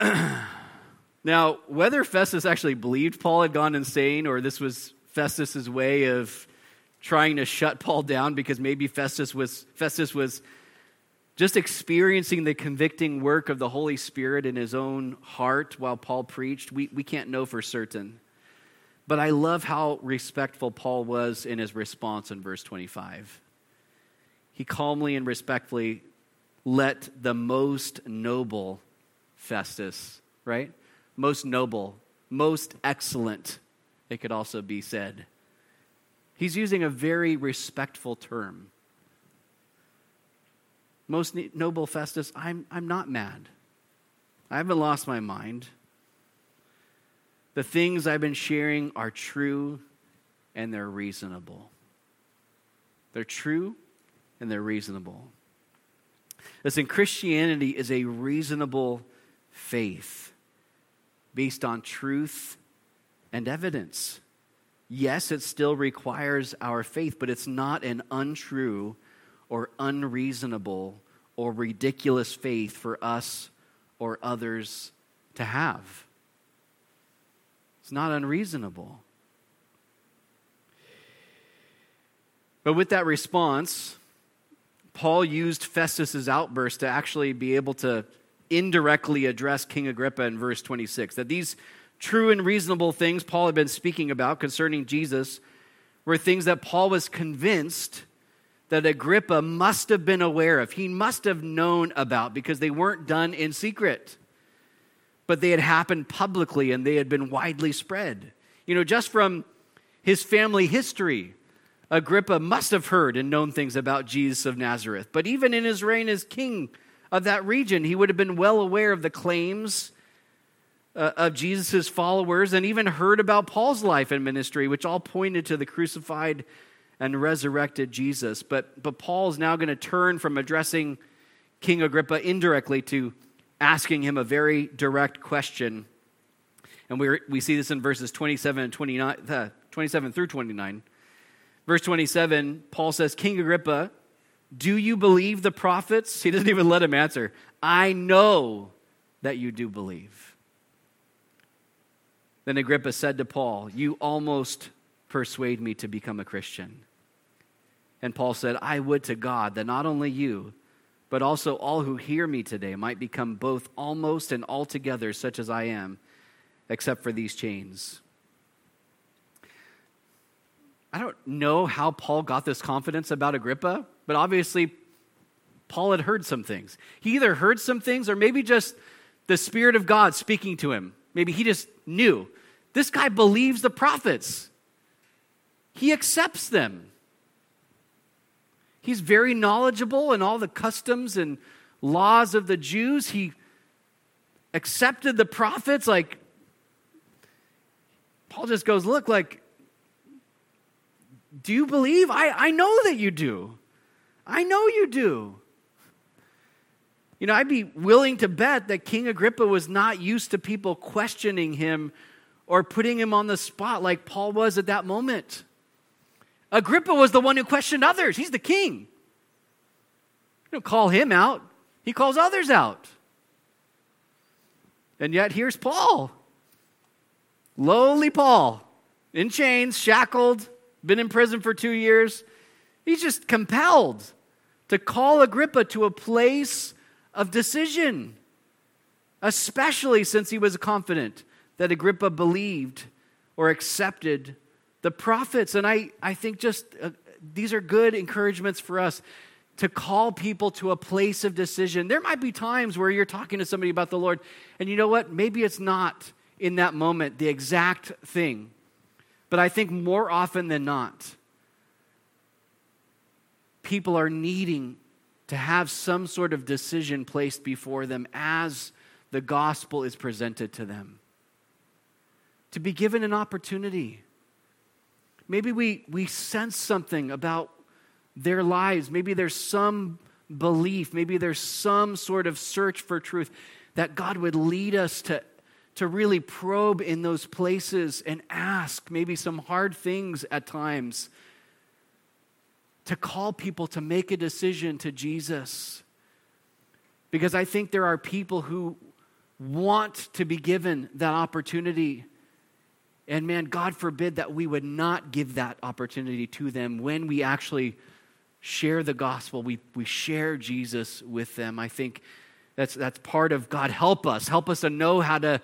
[clears throat] now, whether Festus actually believed Paul had gone insane or this was Festus's way of trying to shut Paul down because maybe Festus was Festus was just experiencing the convicting work of the Holy Spirit in his own heart while Paul preached, we, we can't know for certain. But I love how respectful Paul was in his response in verse 25. He calmly and respectfully let the most noble Festus, right? Most noble, most excellent, it could also be said. He's using a very respectful term. Most noble Festus, I'm, I'm not mad. I haven't lost my mind. The things I've been sharing are true and they're reasonable. They're true and they're reasonable. Listen, Christianity is a reasonable faith based on truth and evidence. Yes, it still requires our faith, but it's not an untrue or unreasonable or ridiculous faith for us or others to have. It's not unreasonable. But with that response, Paul used Festus's outburst to actually be able to indirectly address King Agrippa in verse 26. That these true and reasonable things Paul had been speaking about concerning Jesus were things that Paul was convinced that Agrippa must have been aware of. He must have known about because they weren't done in secret, but they had happened publicly and they had been widely spread. You know, just from his family history, Agrippa must have heard and known things about Jesus of Nazareth. But even in his reign as king of that region, he would have been well aware of the claims uh, of Jesus' followers and even heard about Paul's life and ministry, which all pointed to the crucified and resurrected Jesus. But, but Paul is now going to turn from addressing King Agrippa indirectly to asking him a very direct question. And we we see this in verses 27 and 29, uh, 27 through 29. Verse 27, Paul says, King Agrippa, do you believe the prophets? He doesn't even let him answer. I know that you do believe. Then Agrippa said to Paul, You almost persuade me to become a Christian. And Paul said, I would to God that not only you, but also all who hear me today might become both almost and altogether such as I am, except for these chains. I don't know how Paul got this confidence about Agrippa, but obviously Paul had heard some things. He either heard some things or maybe just the Spirit of God speaking to him. Maybe he just knew. This guy believes the prophets, he accepts them. He's very knowledgeable in all the customs and laws of the Jews. He accepted the prophets. Like, Paul just goes, Look, like, do you believe? I, I know that you do. I know you do. You know, I'd be willing to bet that King Agrippa was not used to people questioning him or putting him on the spot like Paul was at that moment. Agrippa was the one who questioned others. He's the king. You don't call him out, he calls others out. And yet here's Paul. Lowly Paul in chains, shackled, been in prison for two years. He's just compelled to call Agrippa to a place of decision, especially since he was confident that Agrippa believed or accepted the prophets. And I, I think just uh, these are good encouragements for us to call people to a place of decision. There might be times where you're talking to somebody about the Lord, and you know what? Maybe it's not in that moment the exact thing. But I think more often than not, people are needing to have some sort of decision placed before them as the gospel is presented to them. To be given an opportunity. Maybe we, we sense something about their lives. Maybe there's some belief. Maybe there's some sort of search for truth that God would lead us to, to really probe in those places and ask maybe some hard things at times to call people to make a decision to Jesus. Because I think there are people who want to be given that opportunity. And man, God forbid that we would not give that opportunity to them when we actually share the gospel, we, we share Jesus with them. I think that's, that's part of God. Help us. Help us to know how to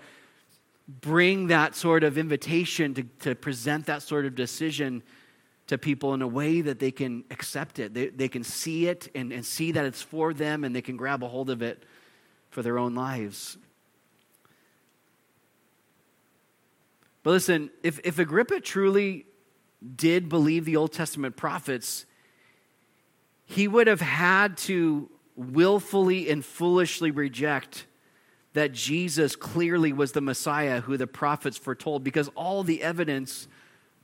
bring that sort of invitation, to, to present that sort of decision to people in a way that they can accept it. They, they can see it and, and see that it's for them and they can grab a hold of it for their own lives. But listen, if, if Agrippa truly did believe the Old Testament prophets, he would have had to willfully and foolishly reject that Jesus clearly was the Messiah who the prophets foretold because all the evidence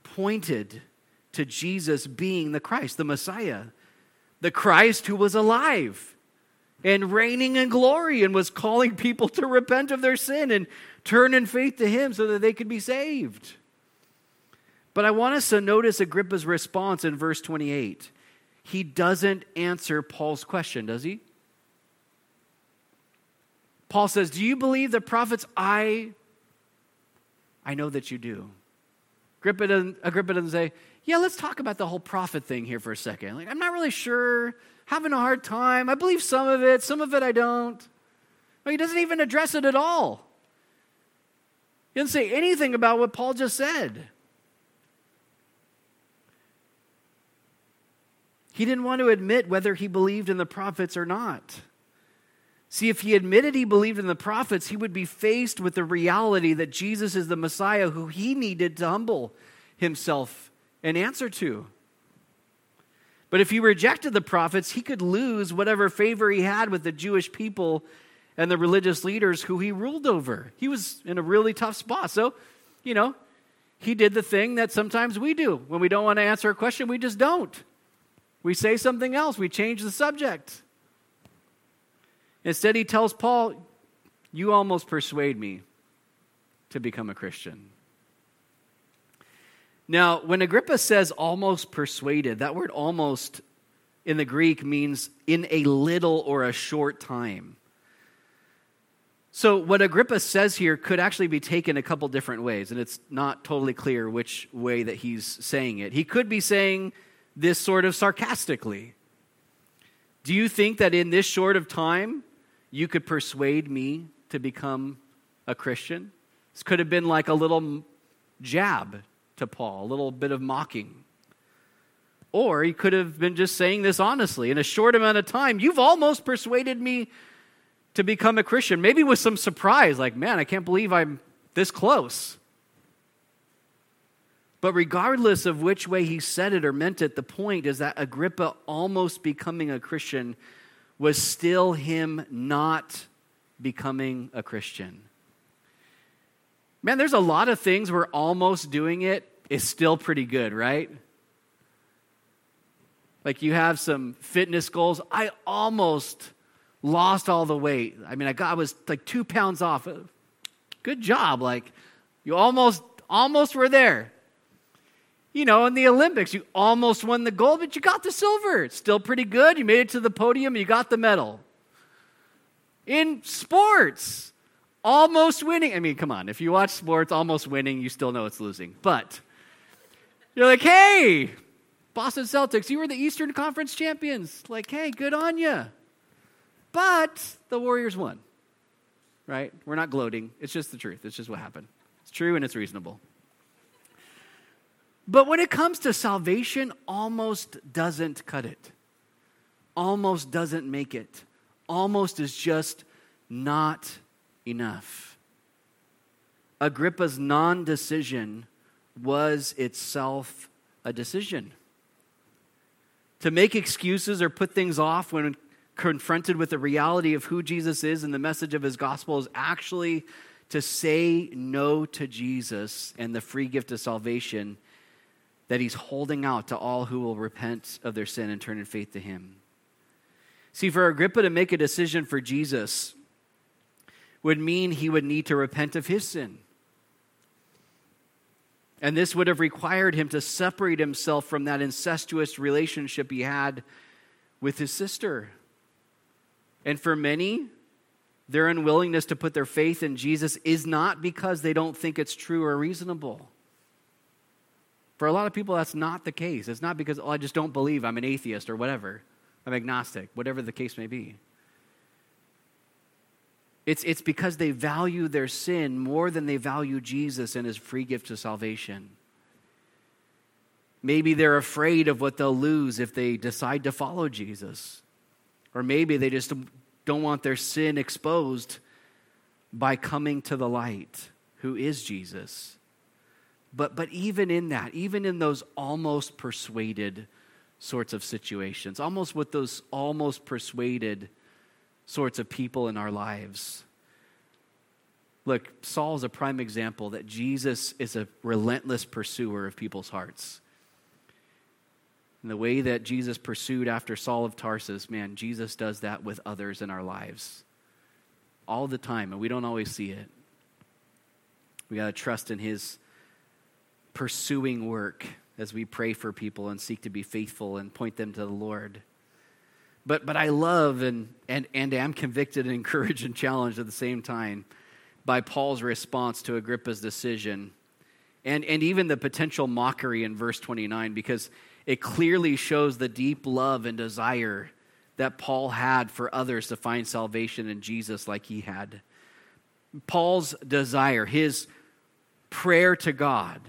pointed to Jesus being the Christ, the Messiah, the Christ who was alive and reigning in glory and was calling people to repent of their sin and turn in faith to him so that they could be saved. But I want us to notice Agrippa's response in verse 28. He doesn't answer Paul's question, does he? Paul says, Do you believe the prophets? I, I know that you do. Agrippa doesn't, Agrippa doesn't say, yeah, let's talk about the whole prophet thing here for a second. Like, I'm not really sure, having a hard time. I believe some of it, some of it I don't. Well, he doesn't even address it at all. He doesn't say anything about what Paul just said. He didn't want to admit whether he believed in the prophets or not. See, if he admitted he believed in the prophets, he would be faced with the reality that Jesus is the Messiah who he needed to humble himself an answer to. But if he rejected the prophets, he could lose whatever favor he had with the Jewish people and the religious leaders who he ruled over. He was in a really tough spot. So, you know, he did the thing that sometimes we do. When we don't want to answer a question, we just don't. We say something else, we change the subject. Instead, he tells Paul, You almost persuade me to become a Christian. Now, when Agrippa says almost persuaded, that word almost in the Greek means in a little or a short time. So, what Agrippa says here could actually be taken a couple different ways, and it's not totally clear which way that he's saying it. He could be saying this sort of sarcastically. Do you think that in this short of time you could persuade me to become a Christian? This could have been like a little jab to Paul, a little bit of mocking. Or he could have been just saying this honestly. In a short amount of time, you've almost persuaded me to become a Christian. Maybe with some surprise, like, man, I can't believe I'm this close. But regardless of which way he said it or meant it, the point is that Agrippa almost becoming a Christian was still him not becoming a Christian. Man, there's a lot of things where almost doing it is still pretty good, right? Like you have some fitness goals. I almost lost all the weight. I mean, I got I was like two pounds off. Good job. Like you almost almost were there. You know, in the Olympics, you almost won the gold, but you got the silver. It's still pretty good. You made it to the podium, you got the medal. In sports, almost winning. I mean, come on, if you watch sports, almost winning, you still know it's losing. But You're like, hey, Boston Celtics, you were the Eastern Conference champions. Like, hey, good on you. But the Warriors won, right? We're not gloating. It's just the truth. It's just what happened. It's true and it's reasonable. But when it comes to salvation, almost doesn't cut it, almost doesn't make it, almost is just not enough. Agrippa's non decision was itself a decision. To make excuses or put things off when confronted with the reality of who Jesus is and the message of his gospel is actually to say no to Jesus and the free gift of salvation that he's holding out to all who will repent of their sin and turn in faith to him. See, for Agrippa to make a decision for Jesus would mean he would need to repent of his sin. And this would have required him to separate himself from that incestuous relationship he had with his sister. And for many, their unwillingness to put their faith in Jesus is not because they don't think it's true or reasonable. For a lot of people, that's not the case. It's not because, oh, I just don't believe I'm an atheist or whatever. I'm agnostic, whatever the case may be. It's, it's because they value their sin more than they value Jesus and his free gift of salvation. Maybe they're afraid of what they'll lose if they decide to follow Jesus. Or maybe they just don't want their sin exposed by coming to the light, who is Jesus. But, but even in that, even in those almost persuaded sorts of situations, almost with those almost persuaded sorts of people in our lives. Look, Saul is a prime example that Jesus is a relentless pursuer of people's hearts. And the way that Jesus pursued after Saul of Tarsus, man, Jesus does that with others in our lives all the time, and we don't always see it. We got to trust in his pursuing work as we pray for people and seek to be faithful and point them to the Lord. But, but I love and, and, and am convicted and [laughs] encouraged and challenged at the same time by Paul's response to Agrippa's decision and, and even the potential mockery in verse 29 because it clearly shows the deep love and desire that Paul had for others to find salvation in Jesus like he had. Paul's desire, his prayer to God,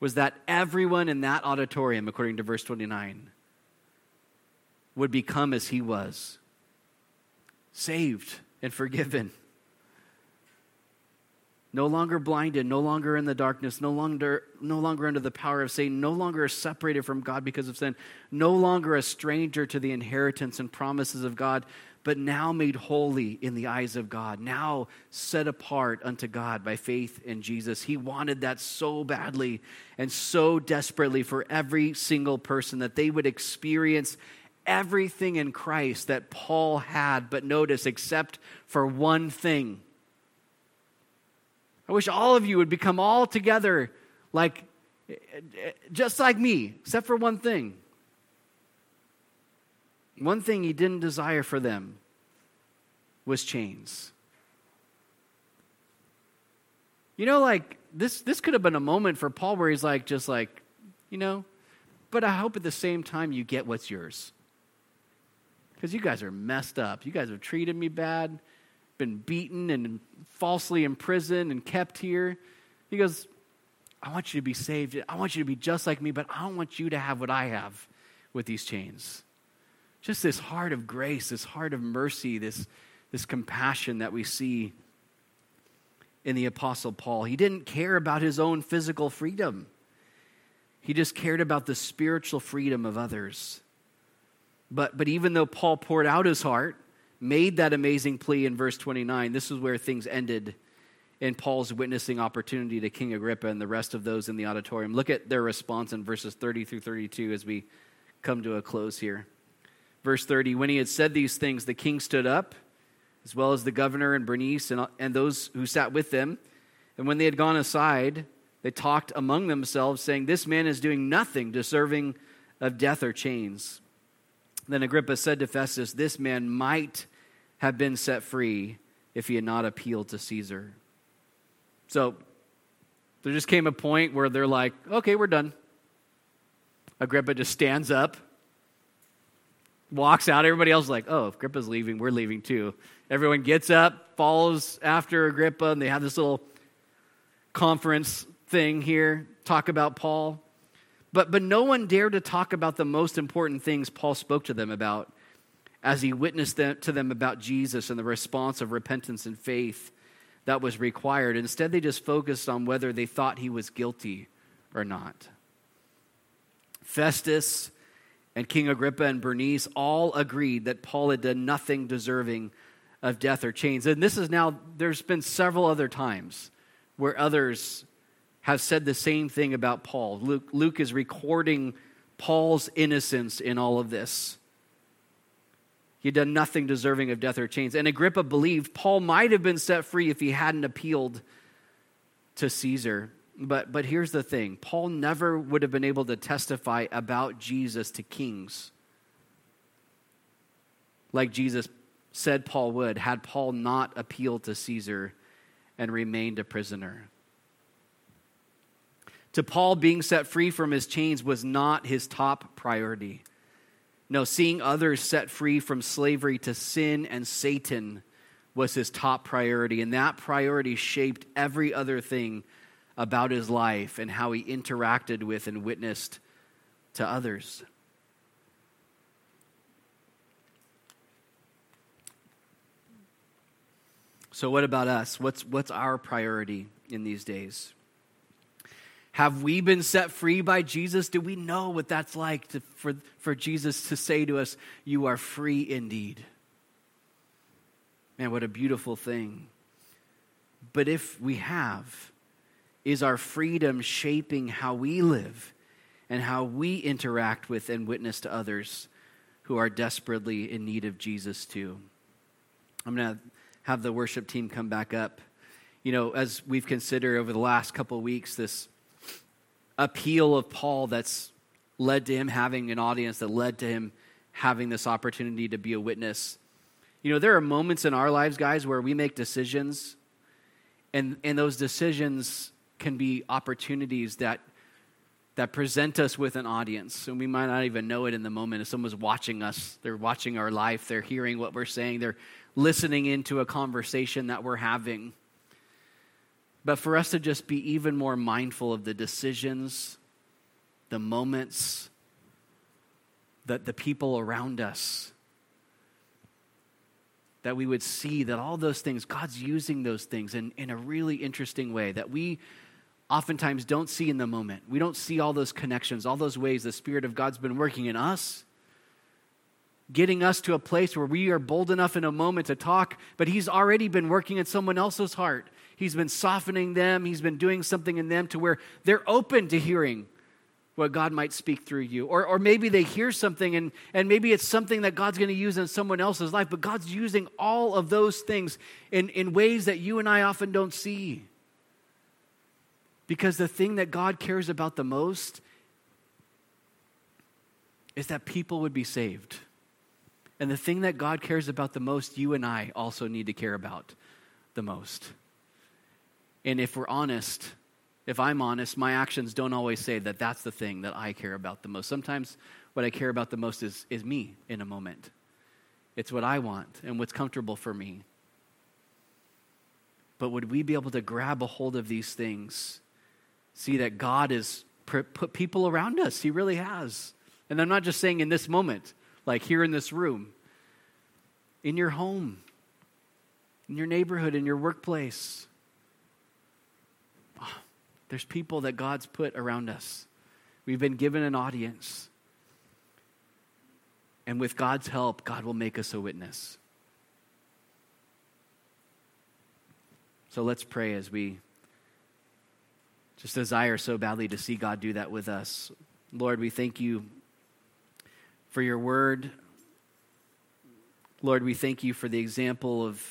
was that everyone in that auditorium, according to verse 29, would become as he was saved and forgiven. No longer blinded, no longer in the darkness, no longer, no longer under the power of Satan, no longer separated from God because of sin, no longer a stranger to the inheritance and promises of God, but now made holy in the eyes of God, now set apart unto God by faith in Jesus. He wanted that so badly and so desperately for every single person that they would experience everything in Christ that Paul had, but notice, except for one thing. I wish all of you would become all together like just like me, except for one thing. One thing he didn't desire for them was chains. You know, like this this could have been a moment for Paul where he's like, just like, you know, but I hope at the same time you get what's yours because you guys are messed up. You guys have treated me bad, been beaten and falsely imprisoned and kept here. He goes, I want you to be saved. I want you to be just like me, but I don't want you to have what I have with these chains. Just this heart of grace, this heart of mercy, this, this compassion that we see in the Apostle Paul. He didn't care about his own physical freedom, he just cared about the spiritual freedom of others. But, but even though Paul poured out his heart, made that amazing plea in verse 29, this is where things ended in Paul's witnessing opportunity to King Agrippa and the rest of those in the auditorium. Look at their response in verses 30 through 32 as we come to a close here. Verse 30 When he had said these things, the king stood up, as well as the governor and Bernice and, and those who sat with them. And when they had gone aside, they talked among themselves, saying, This man is doing nothing deserving of death or chains. Then Agrippa said to Festus, This man might have been set free if he had not appealed to Caesar. So there just came a point where they're like, Okay, we're done. Agrippa just stands up, walks out. Everybody else is like, oh, if Agrippa's leaving, we're leaving too. Everyone gets up, follows after Agrippa, and they have this little conference thing here, talk about Paul. But, but no one dared to talk about the most important things Paul spoke to them about as he witnessed them, to them about Jesus and the response of repentance and faith that was required. Instead, they just focused on whether they thought he was guilty or not. Festus and King Agrippa and Bernice all agreed that Paul had done nothing deserving of death or chains. And this is now, there's been several other times where others have said the same thing about Paul. Luke, Luke is recording Paul's innocence in all of this. He had done nothing deserving of death or chains. And Agrippa believed Paul might have been set free if he hadn't appealed to Caesar. But, but here's the thing Paul never would have been able to testify about Jesus to kings like Jesus said Paul would, had Paul not appealed to Caesar and remained a prisoner. To Paul, being set free from his chains was not his top priority. No, seeing others set free from slavery to sin and Satan was his top priority, and that priority shaped every other thing about his life and how he interacted with and witnessed to others. So, what about us? What's, what's our priority in these days? Have we been set free by Jesus? Do we know what that's like to, for, for Jesus to say to us, You are free indeed? Man, what a beautiful thing. But if we have, is our freedom shaping how we live and how we interact with and witness to others who are desperately in need of Jesus too? I'm going to have the worship team come back up. You know, as we've considered over the last couple weeks, this appeal of Paul that's led to him having an audience, that led to him having this opportunity to be a witness. You know, there are moments in our lives, guys, where we make decisions, and, and those decisions can be opportunities that that present us with an audience and we might not even know it in the moment if someone's watching us they're watching our life they're hearing what we're saying they're listening into a conversation that we're having but for us to just be even more mindful of the decisions, the moments, that the people around us. That we would see that all those things, God's using those things in, in a really interesting way that we oftentimes don't see in the moment. We don't see all those connections, all those ways the Spirit of God's been working in us, getting us to a place where we are bold enough in a moment to talk, but He's already been working in someone else's heart. He's been softening them. He's been doing something in them to where they're open to hearing what God might speak through you. Or, or maybe they hear something and, and maybe it's something that God's going to use in someone else's life, but God's using all of those things in, in ways that you and I often don't see. Because the thing that God cares about the most is that people would be saved. And the thing that God cares about the most, you and I also need to care about the most. And if we're honest, if I'm honest, my actions don't always say that that's the thing that I care about the most. Sometimes what I care about the most is, is me in a moment. It's what I want and what's comfortable for me. But would we be able to grab a hold of these things? See that God has put people around us. He really has. And I'm not just saying in this moment, like here in this room, in your home, in your neighborhood, in your workplace, ah, there's people that God's put around us. We've been given an audience. And with God's help, God will make us a witness. So let's pray as we just desire so badly to see God do that with us. Lord, we thank you for your word. Lord, we thank you for the example of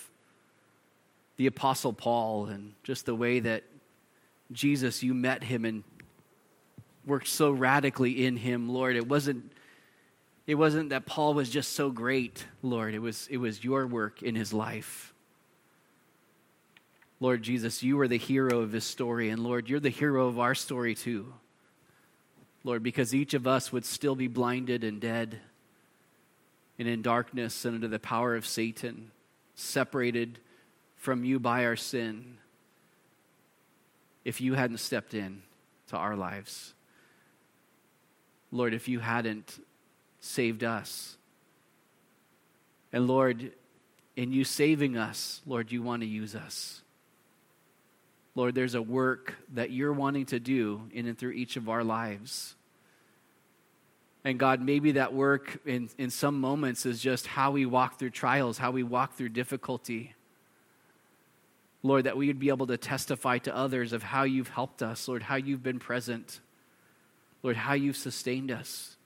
the Apostle Paul and just the way that Jesus, you met him and worked so radically in him, Lord. It wasn't it wasn't that Paul was just so great, Lord. It was it was your work in his life. Lord Jesus, you are the hero of this story and Lord, you're the hero of our story too. Lord, because each of us would still be blinded and dead and in darkness and under the power of Satan, separated from you by our sin, if you hadn't stepped in to our lives. Lord, if you hadn't saved us. And Lord, in you saving us, Lord, you want to use us. Lord, there's a work that you're wanting to do in and through each of our lives. And God, maybe that work in, in some moments is just how we walk through trials, how we walk through difficulty. Lord, that we would be able to testify to others of how you've helped us, Lord, how you've been present, Lord, how you've sustained us.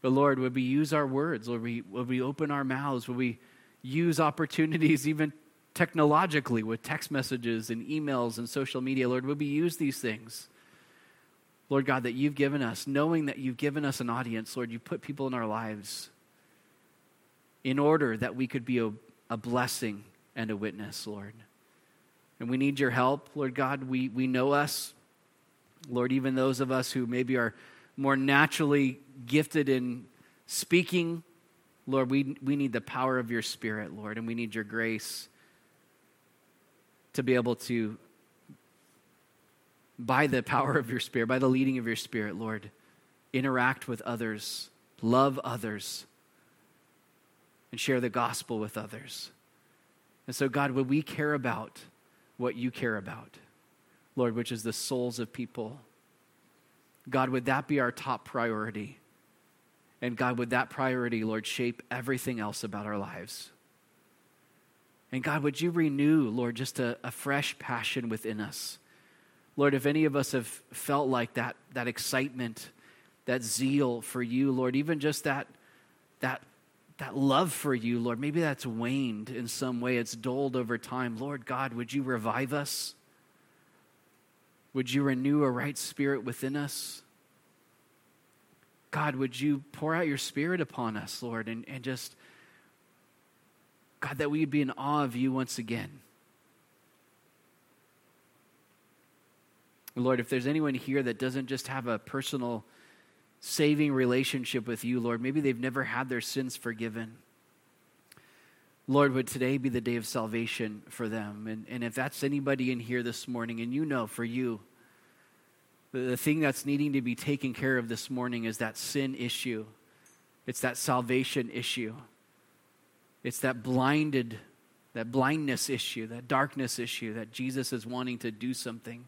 But Lord, would we use our words? Would we, would we open our mouths? Would we use opportunities [laughs] even technologically with text messages and emails and social media? Lord, would we use these things? Lord God, that you've given us, knowing that you've given us an audience, Lord, you put people in our lives in order that we could be a, a blessing and a witness, Lord. And we need your help, Lord God. We, we know us. Lord, even those of us who maybe are more naturally gifted in speaking, Lord, we, we need the power of your Spirit, Lord, and we need your grace to be able to by the power of your Spirit, by the leading of your Spirit, Lord, interact with others, love others, and share the gospel with others. And so, God, would we care about what you care about, Lord, which is the souls of people? God, would that be our top priority? And God, would that priority, Lord, shape everything else about our lives? And God, would you renew, Lord, just a, a fresh passion within us? Lord, if any of us have felt like that, that excitement, that zeal for you, Lord, even just that, that, that love for you, Lord, maybe that's waned in some way, it's dulled over time. Lord God, would you revive us? Would you renew a right spirit within us? God, would you pour out your spirit upon us, Lord, and, and just, God, that we would be in awe of you once again. Lord, if there's anyone here that doesn't just have a personal saving relationship with you, Lord, maybe they've never had their sins forgiven. Lord, would today be the day of salvation for them? And, and if that's anybody in here this morning, and you know for you, the, the thing that's needing to be taken care of this morning is that sin issue, it's that salvation issue, it's that blinded, that blindness issue, that darkness issue that Jesus is wanting to do something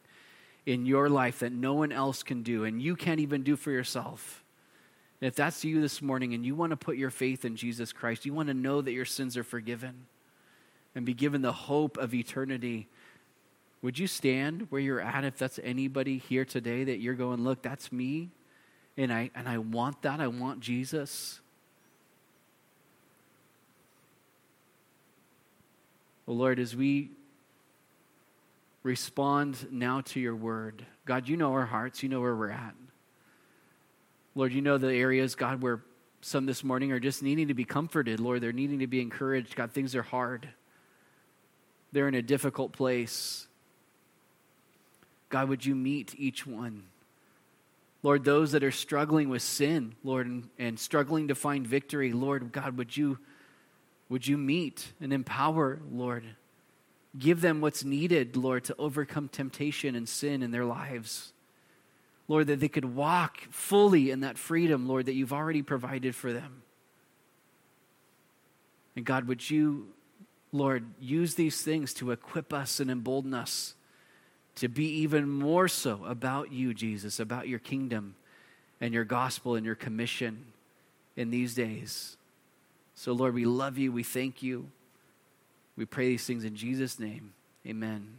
in your life that no one else can do and you can't even do for yourself. And if that's you this morning and you want to put your faith in Jesus Christ, you want to know that your sins are forgiven and be given the hope of eternity, would you stand where you're at if that's anybody here today that you're going, look, that's me and I and I want that. I want Jesus. Lord, as we respond now to your word. God, you know our hearts, you know where we're at. Lord, you know the areas, God, where some this morning are just needing to be comforted. Lord, they're needing to be encouraged. God, things are hard, they're in a difficult place. God, would you meet each one? Lord, those that are struggling with sin, Lord, and, and struggling to find victory, Lord, God, would you, would you meet and empower, Lord? Give them what's needed, Lord, to overcome temptation and sin in their lives. Lord, that they could walk fully in that freedom, Lord, that you've already provided for them. And God, would you, Lord, use these things to equip us and embolden us to be even more so about you, Jesus, about your kingdom and your gospel and your commission in these days. So, Lord, we love you. We thank you. We pray these things in Jesus' name. Amen.